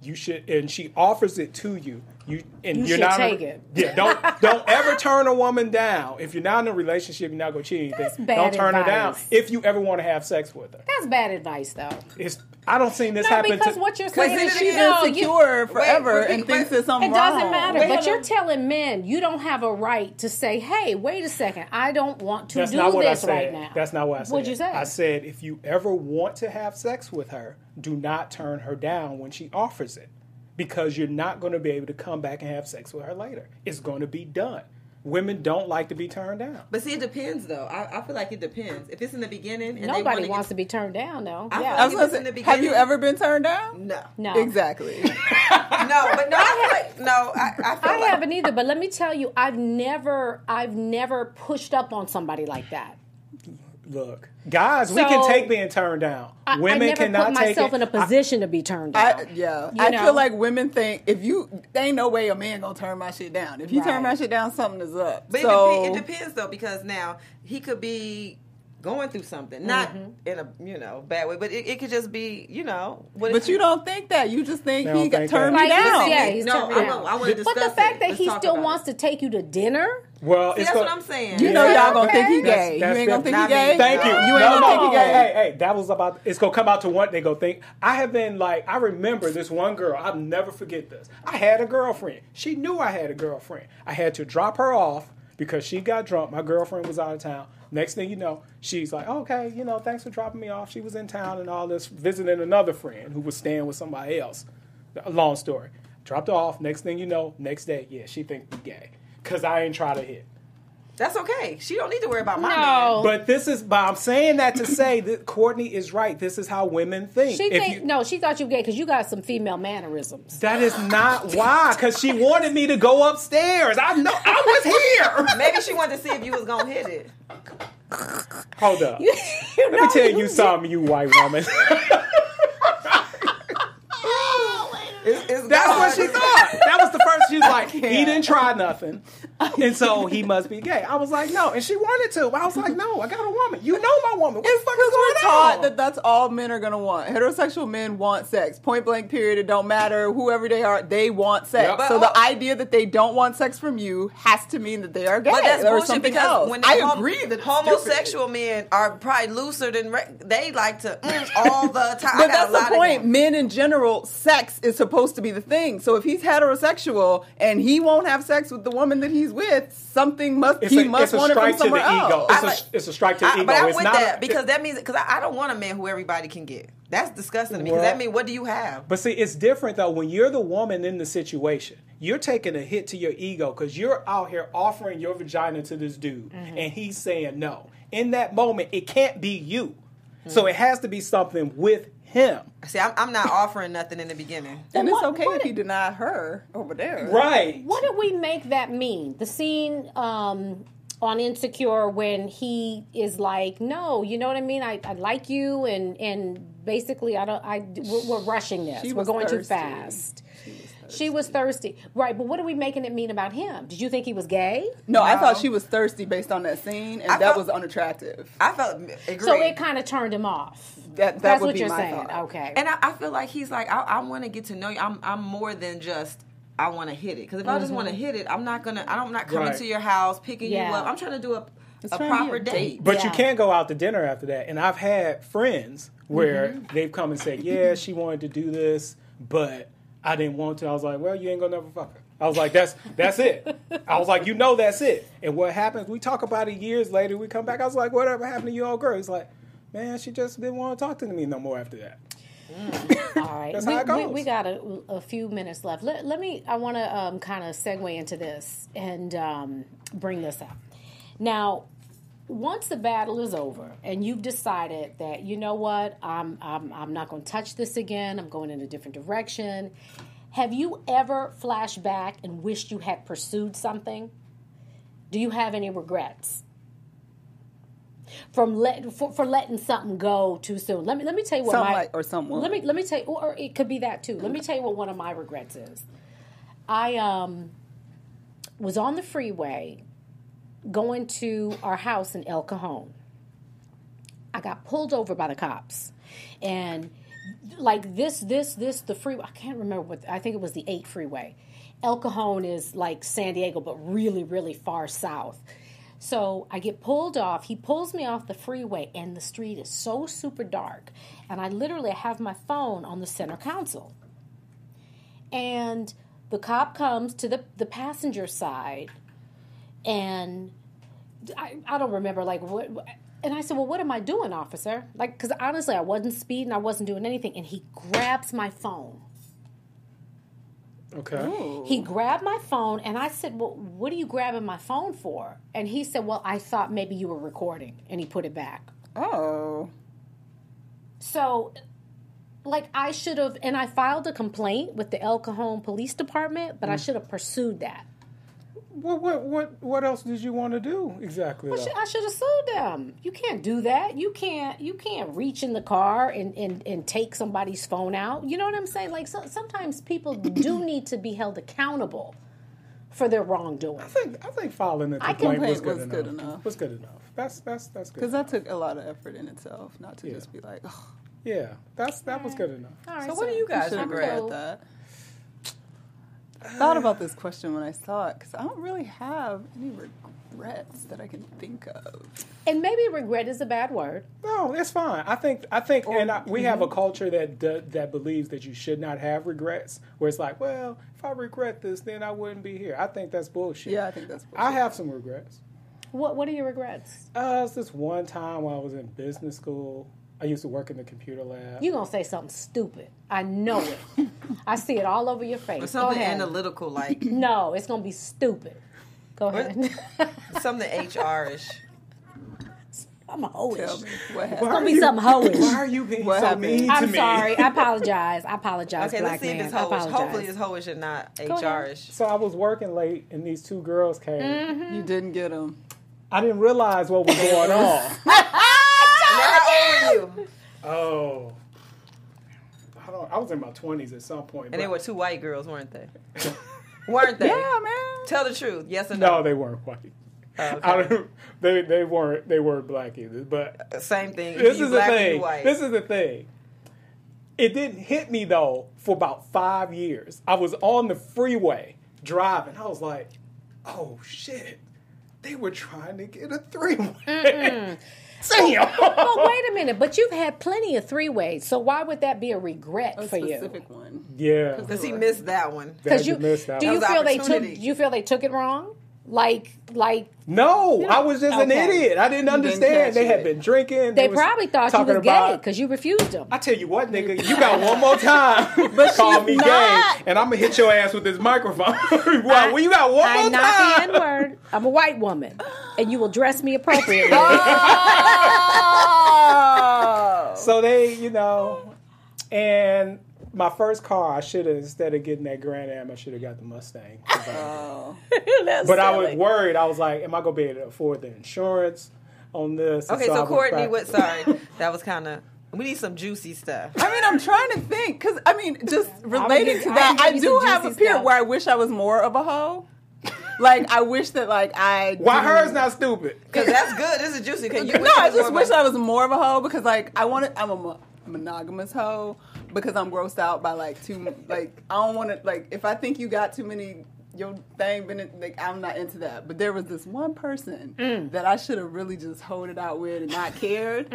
Speaker 3: you should, and she offers it to you. You and
Speaker 1: You
Speaker 3: you're
Speaker 1: should
Speaker 3: not
Speaker 1: take it.
Speaker 3: Yeah, don't don't ever turn a woman down. If you're not in a relationship, you're not going to cheat anything.
Speaker 1: That's bad
Speaker 3: don't turn her down if you ever want to have sex with her.
Speaker 1: That's bad advice, though.
Speaker 3: It's I don't see this
Speaker 1: No,
Speaker 3: happen
Speaker 1: because
Speaker 3: to.
Speaker 1: what you're saying is
Speaker 4: she's
Speaker 1: no, you-
Speaker 4: insecure forever
Speaker 5: wait,
Speaker 4: and
Speaker 5: wait,
Speaker 4: thinks
Speaker 5: wait.
Speaker 4: there's something
Speaker 1: It doesn't
Speaker 4: wrong.
Speaker 1: matter.
Speaker 5: Wait,
Speaker 1: but you're
Speaker 5: on.
Speaker 1: telling men you don't have a right to say, "Hey, wait a second, I don't want to
Speaker 3: That's
Speaker 1: do
Speaker 3: not what I
Speaker 1: this
Speaker 3: said.
Speaker 1: right now."
Speaker 3: That's not what I said.
Speaker 1: What'd you say?
Speaker 3: I said if you ever want to have sex with her, do not turn her down when she offers it, because you're not going to be able to come back and have sex with her later. It's going to be done. Women don't like to be turned down.
Speaker 5: But see, it depends though. I, I feel like it depends. If it's in the beginning, and
Speaker 1: Nobody
Speaker 5: wanna
Speaker 1: wants
Speaker 5: get,
Speaker 1: to be turned down, though.
Speaker 5: I
Speaker 1: yeah.
Speaker 4: I was
Speaker 5: If
Speaker 4: gonna
Speaker 5: in
Speaker 4: say,
Speaker 5: the
Speaker 4: have you ever been turned down?
Speaker 5: No,
Speaker 1: no,
Speaker 4: Exactly.
Speaker 5: no, but no, I feel like no. I, I feel
Speaker 1: I
Speaker 5: like,
Speaker 1: haven't either. But let me tell you, I've never, I've never pushed up on somebody like that.
Speaker 3: Look, guys, we can take being turned down.
Speaker 1: I,
Speaker 3: Women
Speaker 1: I never
Speaker 3: cannot
Speaker 1: put
Speaker 3: take
Speaker 1: myself
Speaker 3: it.
Speaker 1: in a position to be turned down.
Speaker 4: I, yeah,
Speaker 1: You
Speaker 4: I
Speaker 1: know?
Speaker 4: feel like women think if you, there ain't no way a man gonna turn my shit down. If you turn my shit down, something is up.
Speaker 5: But
Speaker 4: so
Speaker 5: it, depe- it depends though, because now he could be going through something, not
Speaker 1: Mm-hmm.
Speaker 5: in a you know bad way, but it, it could just be you know. What
Speaker 4: but you don't think that. You just think he got turned
Speaker 3: that.
Speaker 4: me
Speaker 1: Like,
Speaker 4: down.
Speaker 1: yeah, he's
Speaker 5: no,
Speaker 1: turned
Speaker 5: I,
Speaker 1: me
Speaker 5: want-
Speaker 1: down.
Speaker 5: I want to discuss
Speaker 1: But the fact
Speaker 5: it.
Speaker 1: that
Speaker 5: Let's
Speaker 1: he still wants
Speaker 5: it.
Speaker 1: to take you to dinner,
Speaker 3: well,
Speaker 5: See,
Speaker 3: it's
Speaker 5: that's
Speaker 3: go-
Speaker 5: what I'm saying.
Speaker 4: You know
Speaker 1: Yeah,
Speaker 4: y'all gonna think he gay.
Speaker 3: That's-
Speaker 4: you ain't gonna think he
Speaker 5: that's-
Speaker 4: gay.
Speaker 3: Thank you.
Speaker 4: You ain't
Speaker 3: no,
Speaker 4: gonna
Speaker 3: no.
Speaker 4: think he
Speaker 3: Hey,
Speaker 4: gay.
Speaker 3: hey, hey, that was about. It's gonna come out to what they go think. I have been like, I remember this one girl. I'll never forget this. I had a girlfriend. She knew I had a girlfriend. I had to drop her off because she got drunk. My girlfriend was out of town. Next thing you know, she's like, okay, you know, thanks for dropping me off. She was in town and all this, visiting another friend who was staying with somebody else. Long story. Dropped her off. Next thing you know, next day, yeah, she think we gay because I ain't try to hit.
Speaker 5: That's okay. She don't need to worry about my man.
Speaker 1: no.
Speaker 3: But this is, but I'm saying that to say that Courtney is right. This is how women think.
Speaker 1: she
Speaker 3: If
Speaker 1: think
Speaker 3: you-
Speaker 1: no, she thought you gay because you got some female mannerisms.
Speaker 3: that is not why, because she wanted me to go upstairs. I know I was here.
Speaker 5: Maybe she wanted to see if you was gonna hit it.
Speaker 3: Hold up.
Speaker 1: you
Speaker 3: Let me tell you something, you white woman.
Speaker 5: Oh, it's, it's
Speaker 3: That's
Speaker 5: gone.
Speaker 3: what she thought. That was the first. She was like, he didn't try nothing. and so he must be gay. I was like, no, and she wanted to. I was like, no, I got a woman. You know my woman. What the fuck is
Speaker 4: Because we're
Speaker 3: going
Speaker 4: taught
Speaker 3: on?
Speaker 4: that that's all men are gonna want. Heterosexual men want sex. Point blank. Period. It don't matter whoever they are. They want sex.
Speaker 3: Yep.
Speaker 4: So
Speaker 5: But-
Speaker 4: the idea that they don't want sex from you has to mean that they are gay
Speaker 5: But that's
Speaker 4: or
Speaker 5: bullshit
Speaker 4: something
Speaker 5: because
Speaker 4: else.
Speaker 5: when
Speaker 4: I
Speaker 5: hom-
Speaker 4: agree that it's
Speaker 5: homosexual men are probably looser than re- they like to mm, all the time.
Speaker 4: But that's the point. Men in general, sex is supposed to be the thing. So if he's heterosexual and he won't have sex with the woman that he's with, something must
Speaker 3: It's
Speaker 4: he
Speaker 3: a,
Speaker 4: must want it from somewhere else.
Speaker 3: ego. It's,
Speaker 5: I
Speaker 3: a,
Speaker 5: like-
Speaker 3: it's a strike to the
Speaker 5: I,
Speaker 3: ego.
Speaker 5: but I'm
Speaker 3: it's
Speaker 5: with
Speaker 3: not
Speaker 5: that
Speaker 3: a-
Speaker 5: because that means because I, I don't want a man who everybody can get. That's disgusting to me because
Speaker 3: Well-
Speaker 5: that means what do you have?
Speaker 3: But see, it's different though when you're the woman in the situation. You're taking a hit to your ego because you're out here offering your vagina to this dude,
Speaker 5: Mm-hmm.
Speaker 3: and he's saying no. In that moment, it can't be you. So it has to be something with him.
Speaker 5: See, I'm, I'm not offering nothing in the beginning.
Speaker 4: and it's
Speaker 1: what-
Speaker 4: okay
Speaker 1: what-
Speaker 4: if he denied her over there.
Speaker 3: Right.
Speaker 1: What did we make that mean? The scene um, on Insecure when he is like, "No, you know what I mean. I, I like you, and and basically, I don't. I we're, we're rushing this.
Speaker 4: She
Speaker 1: we're
Speaker 4: was
Speaker 1: going too fast." She was thirsty, right? But what are we making it mean about him? Did you think he was gay?
Speaker 4: No, I thought she was thirsty based on that scene, and
Speaker 5: I
Speaker 4: that
Speaker 5: felt-
Speaker 4: was unattractive.
Speaker 5: I felt agree.
Speaker 1: So it kind of turned him off.
Speaker 4: That- that
Speaker 1: That's
Speaker 4: would
Speaker 1: what
Speaker 4: be
Speaker 1: you're
Speaker 4: my
Speaker 1: saying.
Speaker 4: thought.
Speaker 1: Okay.
Speaker 5: And I, I feel like he's like, I, I want to get to know you. I'm, I'm more than just. I want to hit it because if I just want to hit it, I'm not gonna. I'm not coming
Speaker 3: Right.
Speaker 5: to your house picking
Speaker 1: Yeah.
Speaker 5: you up. I'm trying to do a,
Speaker 4: It's
Speaker 5: a
Speaker 4: trying to be
Speaker 5: proper
Speaker 4: a
Speaker 5: date.
Speaker 4: date.
Speaker 3: But you can't go out to dinner after that. And I've had friends where
Speaker 1: Mm-hmm.
Speaker 3: they've come and said, "Yeah, she wanted to do this, but I didn't want to." I was like, "Well, you ain't gonna never fuck her." I was like, "That's that's it." I was like, "You know, that's it." And what happens? We talk about it years later. We come back. I was like, "Whatever happened to you, old girl?" He's like, "Man, she just didn't want to talk to me no more after that."
Speaker 1: All right,
Speaker 3: That's
Speaker 1: we,
Speaker 3: how it
Speaker 1: we- we got a, a few minutes left. Let, let me. I want to um, kind of segue into this and um, bring this up. Now, once the battle is over and you've decided that you know what, I'm I'm, I'm not going to touch this again. I'm going in a different direction. Have you ever flashed back and wished you had pursued something? Do you have any regrets? From let for, for letting something go too soon. Let me let me tell you what
Speaker 4: Something
Speaker 1: my
Speaker 4: like- or someone.
Speaker 1: Let me let me tell you, or it could be that too. Let me tell you what one of my regrets is. I um was on the freeway going to our house in El Cajon. I got pulled over by the cops, and like this, this, this, the freeway. I can't remember what. I think it was the eight freeway. El Cajon is like San Diego, but really, really far south. So I get pulled off. He pulls me off the freeway, and the street is so super dark. And I literally have my phone on the center console. And the cop comes to the, the passenger side, and I, I don't remember like what. And I said, "Well, what am I doing, officer?" Like, because honestly, I wasn't speeding, I wasn't doing anything. And he grabs my phone.
Speaker 3: Okay.
Speaker 1: He grabbed my phone, and I said, "Well, what are you grabbing my phone for?" And he said, "Well, I thought maybe you were recording," and he put it back.
Speaker 4: Oh,
Speaker 1: So, like, I should have, and I filed a complaint with the El Cajon Police Department, but I mm. should have pursued that.
Speaker 3: What what what what else did you want to do exactly?
Speaker 1: I should, I should have sued them. You can't do that. You can't. You can't reach in the car and, and, and take somebody's phone out. You know what I'm saying? Like so, sometimes people do need to be held accountable for their wrongdoing.
Speaker 3: I think I think filing a
Speaker 1: I
Speaker 3: complaint was,
Speaker 4: complaint
Speaker 3: good,
Speaker 4: was good
Speaker 3: enough.
Speaker 4: enough.
Speaker 3: Was good enough. That's that's that's good.
Speaker 4: because that took a lot of effort in itself, not to
Speaker 3: Yeah.
Speaker 4: just be like, oh,
Speaker 3: yeah, that's that was good enough.
Speaker 1: All right,
Speaker 5: So what do you guys
Speaker 4: should have
Speaker 5: regret?
Speaker 4: regret that. I thought about this question when I saw it because I don't really have any regrets that I can think of.
Speaker 1: And maybe regret is a bad word.
Speaker 3: No, it's fine. I think I think, and I, we have a culture that d- that believes that you should not have regrets. Where it's like, well, if I regret this, then I wouldn't be here. I think that's bullshit.
Speaker 4: Yeah, I think that's.
Speaker 3: I have some regrets.
Speaker 1: What What are your regrets?
Speaker 3: Uh, it's this one time when I was in business school. I used to work in the computer lab.
Speaker 1: You're gonna say something stupid? I know it. I see it all over your face.
Speaker 5: Or
Speaker 1: Go
Speaker 5: something
Speaker 1: ahead.
Speaker 5: analytical like
Speaker 1: No, it's gonna be stupid. Go ahead.
Speaker 5: something HR-ish.
Speaker 1: I'm a hoish.
Speaker 4: Tell me what
Speaker 3: Why
Speaker 4: happened.
Speaker 3: are
Speaker 1: gonna be
Speaker 3: you-
Speaker 1: something hoish.
Speaker 3: Why are you being
Speaker 4: What
Speaker 3: so
Speaker 4: happened?
Speaker 3: mean to
Speaker 1: I'm
Speaker 3: me?
Speaker 1: sorry. I apologize. I apologize,
Speaker 5: Okay,
Speaker 1: black
Speaker 5: let's see
Speaker 1: man.
Speaker 5: if it's
Speaker 1: I
Speaker 5: hoish.
Speaker 1: apologize.
Speaker 5: Hopefully it's hoish and not
Speaker 1: ahead.
Speaker 5: HR-ish.
Speaker 3: So I was working late, and these two girls came.
Speaker 1: Mm-hmm.
Speaker 4: You didn't get them.
Speaker 3: I didn't realize what was going on.
Speaker 5: How old were you?
Speaker 3: Oh. I don't. I was in my twenties at some point.
Speaker 5: And they were two white girls, weren't they? Weren't they?
Speaker 4: Yeah, man.
Speaker 5: Tell the truth. Yes or no?
Speaker 3: No, they weren't white.
Speaker 5: Oh, okay.
Speaker 3: I don't, they they weren't they weren't black either. But uh,
Speaker 5: Same thing.
Speaker 3: this is the thing. This is the thing. It didn't hit me though for about five years. I was on the freeway driving. I was like, "Oh shit, they were trying to get a three way." Hmm. Damn.
Speaker 1: Well, wait a minute, but you've had plenty of three ways, so why would that be a regret
Speaker 4: A
Speaker 1: for you?
Speaker 4: specific one.
Speaker 3: yeah.
Speaker 5: Because he missed that one.
Speaker 1: Because you
Speaker 3: missed that
Speaker 1: do
Speaker 3: one.
Speaker 1: you feel they took do you feel they took it wrong? Like like
Speaker 3: No, I was just an idiot. I didn't
Speaker 4: didn't
Speaker 3: understand. they had
Speaker 4: it.
Speaker 3: been drinking.
Speaker 1: they
Speaker 3: was
Speaker 1: probably thought you
Speaker 3: talking
Speaker 1: was gay because you refused them.
Speaker 3: I tell you what, nigga, you got one more time. Call me
Speaker 4: not.
Speaker 3: gay, and I'm gonna hit your ass with this microphone. well, well, you got one
Speaker 1: I'm
Speaker 3: more
Speaker 1: not
Speaker 3: time.
Speaker 1: the N word. I'm a white woman, and you will dress me appropriately.
Speaker 4: Oh.
Speaker 3: So they, you know, and my first car, I should have instead of getting that Grand Am, I should have got the Mustang.
Speaker 4: Oh.
Speaker 1: That's
Speaker 3: but I was worried. I was like, am I gonna be able to afford the insurance on this?
Speaker 5: Okay,
Speaker 3: I
Speaker 5: so Courtney,
Speaker 3: like-
Speaker 5: what? Sorry, that was kind of. We need some juicy stuff.
Speaker 4: I mean, I'm trying to think because I mean, just related to that,
Speaker 1: give
Speaker 4: I do have a
Speaker 1: juicy
Speaker 4: period
Speaker 1: stuff.
Speaker 4: where I wish I was more of a hoe. like I wish that like I.
Speaker 3: Why
Speaker 4: didn't-
Speaker 3: hers not stupid?
Speaker 5: Because that's good. This is juicy. Can you?
Speaker 4: no, I just wish I was more of a hoe because like I wanted. I'm a mo- monogamous hoe because I'm grossed out by like too like I don't want to like if I think you got too many your thing been like I'm not into that. But there was this one person
Speaker 1: Mm.
Speaker 4: that I should have really just hold it out with and not cared.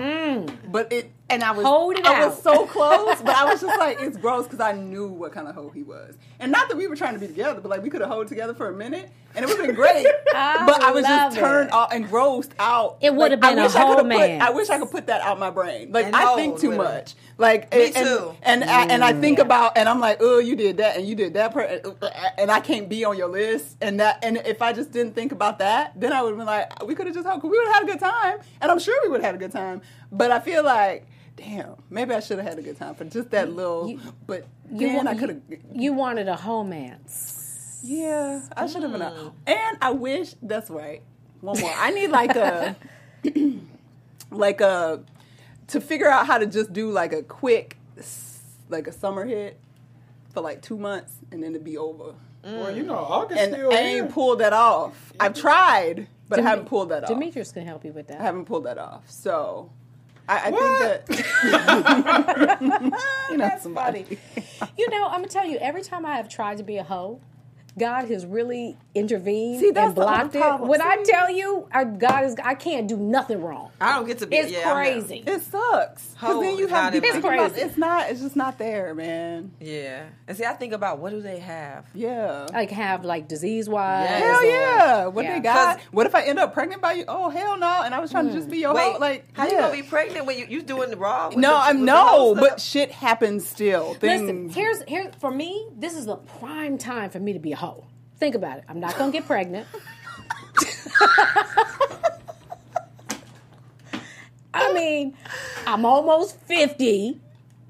Speaker 4: But it and I was
Speaker 1: Hold it
Speaker 4: I was so close, but I was just like it's gross because I knew what kind of hoe he was. And not that we were trying to be together, but like we could have held together for a minute and it would have been great.
Speaker 1: I
Speaker 4: but I was
Speaker 1: love
Speaker 4: just turned off and grossed out.
Speaker 1: It would have
Speaker 4: Like, I
Speaker 1: been a
Speaker 4: wish I
Speaker 1: whole
Speaker 4: coulda put-
Speaker 1: man.
Speaker 4: I wish I could put that out my brain. Like
Speaker 5: And
Speaker 4: I
Speaker 5: hold
Speaker 4: think too
Speaker 5: with it.
Speaker 4: much. Like
Speaker 5: Me
Speaker 4: and,
Speaker 5: too.
Speaker 4: And and, I, and I think about and I'm like, oh, you did that and you did that, per- uh, uh, and I can't be on your list. And that and if I just didn't think about that, then I would have been like, we could have just held. We would have had a good time, and I'm sure we would have had a good time. But I feel like. Damn, maybe I should have had a good time for just that little.
Speaker 1: You-
Speaker 4: but
Speaker 1: you
Speaker 4: then
Speaker 1: want-
Speaker 4: I could have.
Speaker 1: You wanted a homance.
Speaker 4: Yeah, I should have been.
Speaker 1: Mm.
Speaker 4: A, and I wish that's right. One more. I need like a, like a, to figure out how to just do like a quick, like a summer hit for like two months and then to be over.
Speaker 3: Well, you know, August
Speaker 4: And
Speaker 3: still
Speaker 4: I
Speaker 3: here.
Speaker 4: ain't pulled that off. I've tried, but I haven't pulled that off.
Speaker 1: Demetrius can help you with that.
Speaker 4: I haven't pulled that off. So. I, I
Speaker 3: What?
Speaker 4: think that you know
Speaker 1: That's
Speaker 4: somebody.
Speaker 1: funny. you know, I'm gonna tell you. Every time I have tried to be a hoe, God has really intervened
Speaker 4: See,
Speaker 1: and blocked it.
Speaker 4: problem.
Speaker 1: When I tell you, I, God is, I can't do nothing wrong.
Speaker 5: I don't get to be.
Speaker 1: It's
Speaker 5: yeah,
Speaker 1: crazy.
Speaker 4: It sucks because then you have
Speaker 5: not
Speaker 4: to
Speaker 5: in
Speaker 4: be
Speaker 5: my-
Speaker 4: thinking about-
Speaker 1: It's
Speaker 4: not. It's just not there, man.
Speaker 5: Yeah, and see, I think about what do they have?
Speaker 4: Yeah.
Speaker 1: Like have like disease wise.
Speaker 5: Yes.
Speaker 4: Hell yeah! What
Speaker 1: Yeah.
Speaker 4: they got?
Speaker 5: 'Cause-
Speaker 4: What if I end up pregnant by you? Oh hell no! And I was trying to just be your
Speaker 5: Wait,
Speaker 4: hoe. Like
Speaker 5: how you gonna be pregnant when you you doing the raw? with
Speaker 4: No,
Speaker 5: the-
Speaker 4: I'm no, but shit happens still.
Speaker 1: Listen, here's here for me. This is the prime time for me to be a hoe. Think about it. I'm not gonna get pregnant. I mean, I'm almost fifty.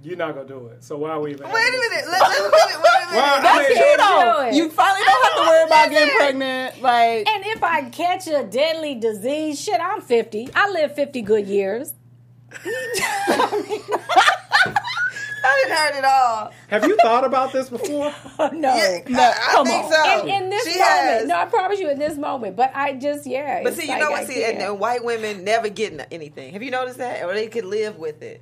Speaker 3: You're not gonna do it. So why are we even?
Speaker 5: wait a minute, let, let, wait, wait a minute.
Speaker 3: Well, I
Speaker 4: That's
Speaker 3: mean-
Speaker 4: true though.
Speaker 1: do.
Speaker 4: You finally don't have to worry about getting pregnant. Like
Speaker 1: And if I catch a deadly disease, shit, I'm 50. I live 50 good years.
Speaker 5: I didn't heard it all.
Speaker 3: Have you thought about this before?
Speaker 1: no.
Speaker 5: Yeah,
Speaker 1: no,
Speaker 5: I, I
Speaker 1: come
Speaker 5: think
Speaker 1: on.
Speaker 5: so.
Speaker 1: In, in this
Speaker 5: she
Speaker 1: moment.
Speaker 5: has.
Speaker 1: No, I promise you in this moment. But I just, yeah.
Speaker 5: But see, you
Speaker 1: like
Speaker 5: know
Speaker 1: I
Speaker 5: what? See, and, and white women never get anything. Have you noticed that? Or they could live with it.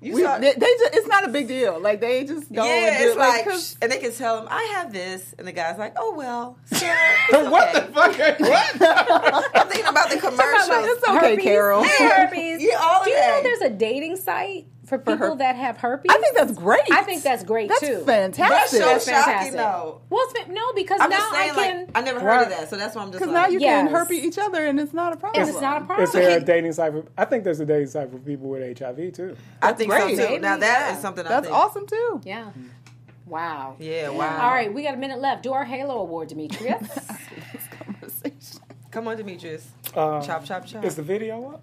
Speaker 5: You
Speaker 4: we,
Speaker 5: saw,
Speaker 4: they, they just, it's not a big deal. Like they just go.
Speaker 5: yeah,
Speaker 4: and do
Speaker 5: it's
Speaker 4: it,
Speaker 5: like,
Speaker 4: 'cause-
Speaker 5: and they can tell them, "I have this," and the guy's like, "Oh well." So,
Speaker 3: what the fuck? What?
Speaker 5: I'm thinking about the commercials.
Speaker 4: it's okay,
Speaker 1: herpes,
Speaker 4: Carol.
Speaker 1: Herpes.
Speaker 5: Yeah, all of
Speaker 1: Do you know there's a dating site for people
Speaker 4: her-
Speaker 1: that have herpes?
Speaker 4: I think that's great.
Speaker 1: I think that's great
Speaker 4: That's
Speaker 1: too.
Speaker 5: That's
Speaker 4: fantastic.
Speaker 5: so
Speaker 1: That's
Speaker 5: shocking, though.
Speaker 1: Well, it's, fa- no, because
Speaker 5: I'm
Speaker 1: now
Speaker 5: just saying,
Speaker 1: I can.
Speaker 5: like, I never heard of that, so that's why I'm just saying.
Speaker 4: Because
Speaker 5: like,
Speaker 4: now you can herpes each other and it's not a problem.
Speaker 1: and it's not a problem.
Speaker 3: Is there a dating site for? I think there's a dating site for people with HIV too.
Speaker 5: I think
Speaker 4: great.
Speaker 5: so too.
Speaker 1: Maybe,
Speaker 5: Now that is
Speaker 1: yeah.
Speaker 5: something I
Speaker 4: That's
Speaker 5: think.
Speaker 4: awesome too.
Speaker 1: Yeah. Wow.
Speaker 5: Yeah, wow.
Speaker 1: All right, we got a minute left. Do our Halo Award, Demetrius.
Speaker 4: Conversation.
Speaker 5: Come on, Demetrius.
Speaker 3: Um,
Speaker 5: chop, chop, chop.
Speaker 3: Is the video up?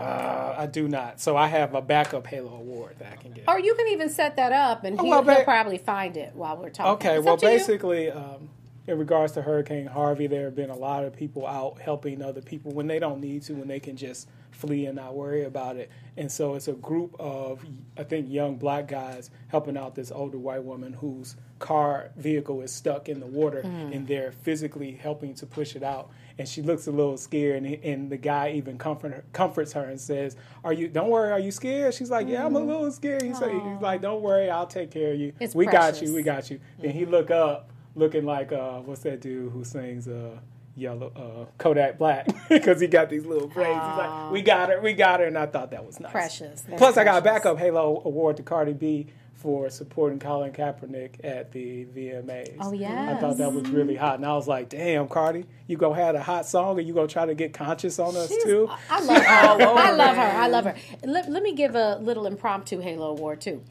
Speaker 3: Uh, I do not. So I have a backup Halo award that I can get.
Speaker 1: or you can even set that up, and
Speaker 3: Oh,
Speaker 1: he,
Speaker 3: ba-
Speaker 1: probably find it while we're talking.
Speaker 3: Okay,
Speaker 1: It's
Speaker 3: well,
Speaker 1: up to you.
Speaker 3: basically, um, in regards to Hurricane Harvey, there have been a lot of people out helping other people when they don't need to, when they can just flee and not worry about it. And so it's a group of, I think, young black guys helping out this older white woman whose car vehicle is stuck in the water, and they're physically helping to push it out. And she looks a little scared, and, and the guy even comfort her, comforts her and says, "Are you? Don't worry. Are you scared?" She's like, "Yeah, I'm a little scared." He say, "He's like, don't worry. I'll take care of you.
Speaker 1: It's
Speaker 3: we got you. We got you." Then he look up, looking like uh, what's that dude who sings uh, "Yellow uh, Kodak Black" because he got these little braids. He's like, "We got her. We got her," and I thought that was nice.
Speaker 1: Precious.
Speaker 3: Plus, I got a backup Halo award to Cardi B for supporting Colin Kaepernick at the VMAs.
Speaker 1: Oh, yeah,
Speaker 3: I thought that was really hot, and I was like, "Damn, Cardi, you gonna have a hot song, and you gonna try to get conscious on us too?"
Speaker 1: I love her.
Speaker 4: All
Speaker 1: I love her. I love her. Let, let me give a little impromptu Halo award too.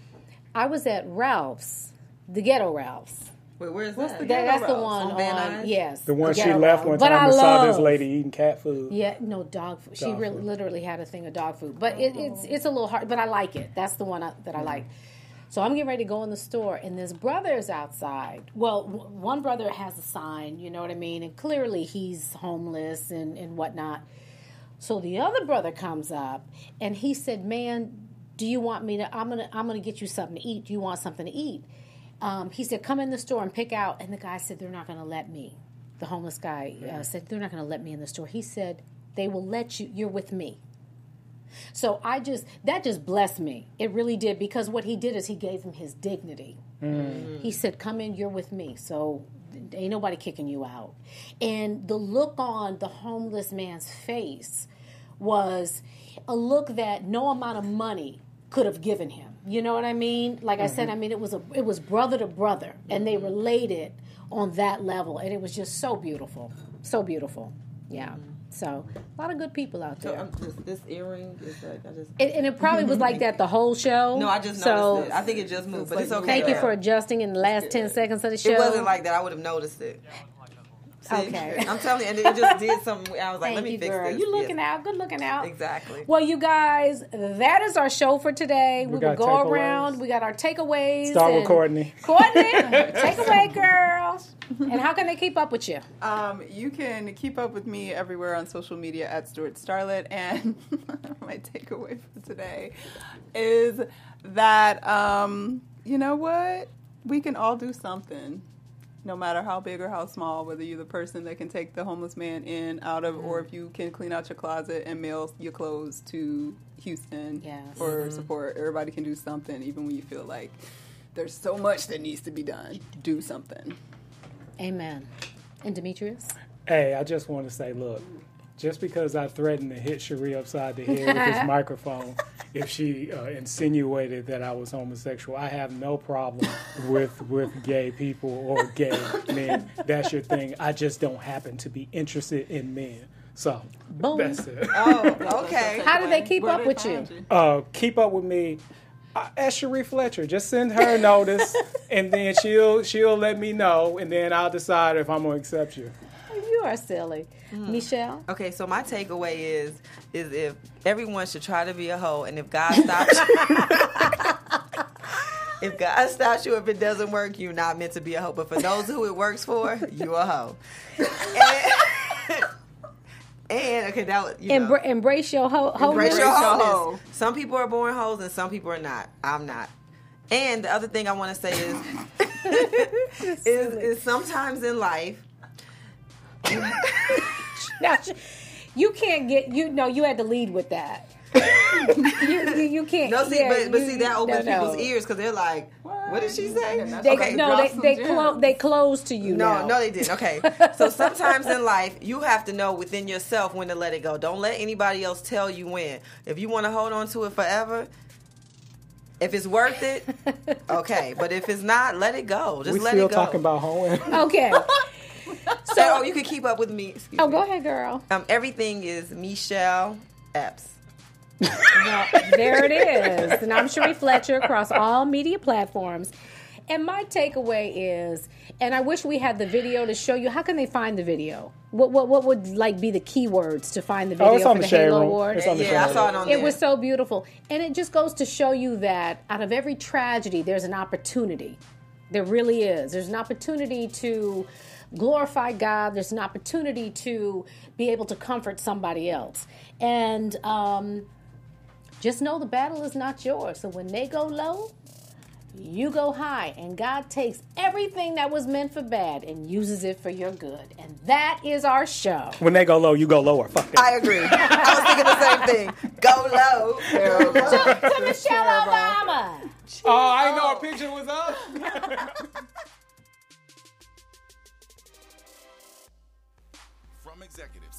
Speaker 1: I was at Ralph's, the Ghetto Ralph's.
Speaker 5: Wait, where's
Speaker 4: What's
Speaker 5: that?
Speaker 4: the
Speaker 1: That, that's the one
Speaker 5: on
Speaker 1: on yes,
Speaker 3: The one she left
Speaker 1: Ralph's.
Speaker 3: one
Speaker 1: But
Speaker 3: time
Speaker 1: I
Speaker 3: and saw this lady eating cat food.
Speaker 1: Yeah, no dog food. She
Speaker 3: Dog
Speaker 1: really
Speaker 3: food.
Speaker 1: literally had a thing of dog food, but it, it's it's a little hard. But I like it. That's the one I, that I mm. like. So I'm getting ready to go in the store, and this brother is outside. Well, w- one brother has a sign, you know what I mean, and clearly he's homeless and and whatnot. So the other brother comes up, and he said, "Man, do you want me to? I'm gonna I'm gonna get you something to eat. Do you want something to eat?" Um, he said, "Come in the store and pick out." And the guy said, "They're not gonna let me." The homeless guy uh, said, "They're not gonna let me in the store." He said, "They will let you. You're with me." So I just that just blessed me. It really did because what he did is he gave him his dignity. Mm. He said, "Come in, you're with me." So ain't nobody kicking you out. And the look on the homeless man's face was a look that no amount of money could have given him. You know what I mean? Like I said, mm-hmm. I mean it was a it was brother to brother and they mm-hmm. related on that level and it was just so beautiful. So beautiful. Yeah. So, a lot of good people out
Speaker 5: So
Speaker 1: there.
Speaker 5: um, this, this earring is like I just.
Speaker 1: And, and it probably was like that the whole show.
Speaker 5: No, I just
Speaker 1: so,
Speaker 5: noticed it. I think it just moved, but it's okay.
Speaker 1: Thank you for adjusting in the last ten seconds of the show.
Speaker 5: It wasn't like that. I would have noticed it. See?
Speaker 1: Okay.
Speaker 5: I'm telling you, and it just did something. I was like,
Speaker 1: Thank
Speaker 5: let me
Speaker 1: you,
Speaker 5: fix
Speaker 1: girl.
Speaker 5: this.
Speaker 1: You looking
Speaker 5: Yes.
Speaker 1: out? Good looking out.
Speaker 5: Exactly.
Speaker 1: Well, you guys, that is our show for today. We, will go
Speaker 3: takeaways.
Speaker 1: around. We got our takeaways.
Speaker 3: Start with Courtney.
Speaker 1: Courtney, take away, girl. And how can they keep up with you?
Speaker 4: Um, you can keep up with me everywhere on social media at Stuart Starlet. And my takeaway for today is that, um, you know what? We can all do something, no matter how big or how small, whether you're the person that can take the homeless man in, out of, or if you can clean out your closet and mail your clothes to Houston
Speaker 1: Yes.
Speaker 4: for support. Everybody can do something, even when you feel like there's so much that needs to be done. Do something.
Speaker 1: Amen. And Demetrius?
Speaker 3: Hey, I just want to say, look, just because I threatened to hit Cherie upside the head with this microphone, if she uh, insinuated that I was homosexual, I have no problem with with gay people or gay men. That's your thing. I just don't happen to be interested in men. So
Speaker 1: Boom.
Speaker 3: that's it.
Speaker 5: Oh, okay.
Speaker 1: How do they keep
Speaker 4: Where
Speaker 1: up
Speaker 4: they
Speaker 1: with
Speaker 4: find
Speaker 1: you?
Speaker 3: Uh, keep up with me. Uh, at Cherie Fletcher, just send her a notice, and then she'll she'll let me know, and then I'll decide if I'm gonna accept you.
Speaker 1: You are silly.
Speaker 5: Hmm.
Speaker 1: Michelle?
Speaker 5: Okay, so my takeaway is is if everyone should try to be a hoe, and if God stops you, if God stops you, if it doesn't work, you're not meant to be a hoe. But for those who it works for, you a hoe. And, and okay, that was you know,
Speaker 1: Embra- embrace your ho-
Speaker 5: embrace
Speaker 1: wholeness.
Speaker 5: your
Speaker 4: Embrace your
Speaker 5: wholeness. Some people are born hoes, and some people are not. I'm not. And the other thing I want to say is, is, is sometimes in life.
Speaker 1: Now, you can't get you. No, you had to lead with that. you, you, you can't.
Speaker 5: No, see,
Speaker 1: yeah,
Speaker 5: but, but
Speaker 1: you-
Speaker 5: see that opens
Speaker 1: no, no.
Speaker 5: people's ears because they're like, "What did she say?"
Speaker 1: They,
Speaker 5: okay,
Speaker 1: no, they
Speaker 4: some
Speaker 1: they, clo- they close to you.
Speaker 5: no,
Speaker 1: now.
Speaker 5: no, they didn't. Okay, so sometimes in life you have to know within yourself when to let it go. Don't let anybody else tell you when. If you want to hold on to it forever, if it's worth it, okay. But if it's not, let it go. Just
Speaker 3: we
Speaker 5: let it go.
Speaker 3: Still talking about hoeing.
Speaker 1: Okay.
Speaker 5: So, oh, you can keep up with me. Excuse
Speaker 1: Oh,
Speaker 5: me.
Speaker 1: go ahead, girl.
Speaker 5: Um, everything is Michelle Epps.
Speaker 1: Well, there it is. And I'm Cherie Fletcher across all media platforms. And my takeaway is, and I wish we had the video to show you. How can they find the video? What what what would like be the keywords to find the video
Speaker 3: Oh, it's
Speaker 1: for
Speaker 3: on
Speaker 1: the
Speaker 3: the
Speaker 1: Halo
Speaker 3: room.
Speaker 1: Award?
Speaker 3: It's on the
Speaker 5: Yeah, I saw it on
Speaker 1: It
Speaker 5: there.
Speaker 1: was so beautiful. And it just goes to show you that out of every tragedy, there's an opportunity. There really is. There's an opportunity to glorify God. There's an opportunity to be able to comfort somebody else. And um, just know the battle is not yours. So when they go low, you go high, and God takes everything that was meant for bad and uses it for your good. And that is our show.
Speaker 3: When they go low, you go lower. Fuck that.
Speaker 5: I agree. I was thinking the same thing. Go low.
Speaker 4: Terrible.
Speaker 1: to Michelle
Speaker 4: terrible.
Speaker 1: Obama.
Speaker 3: oh, I didn't know a picture was up.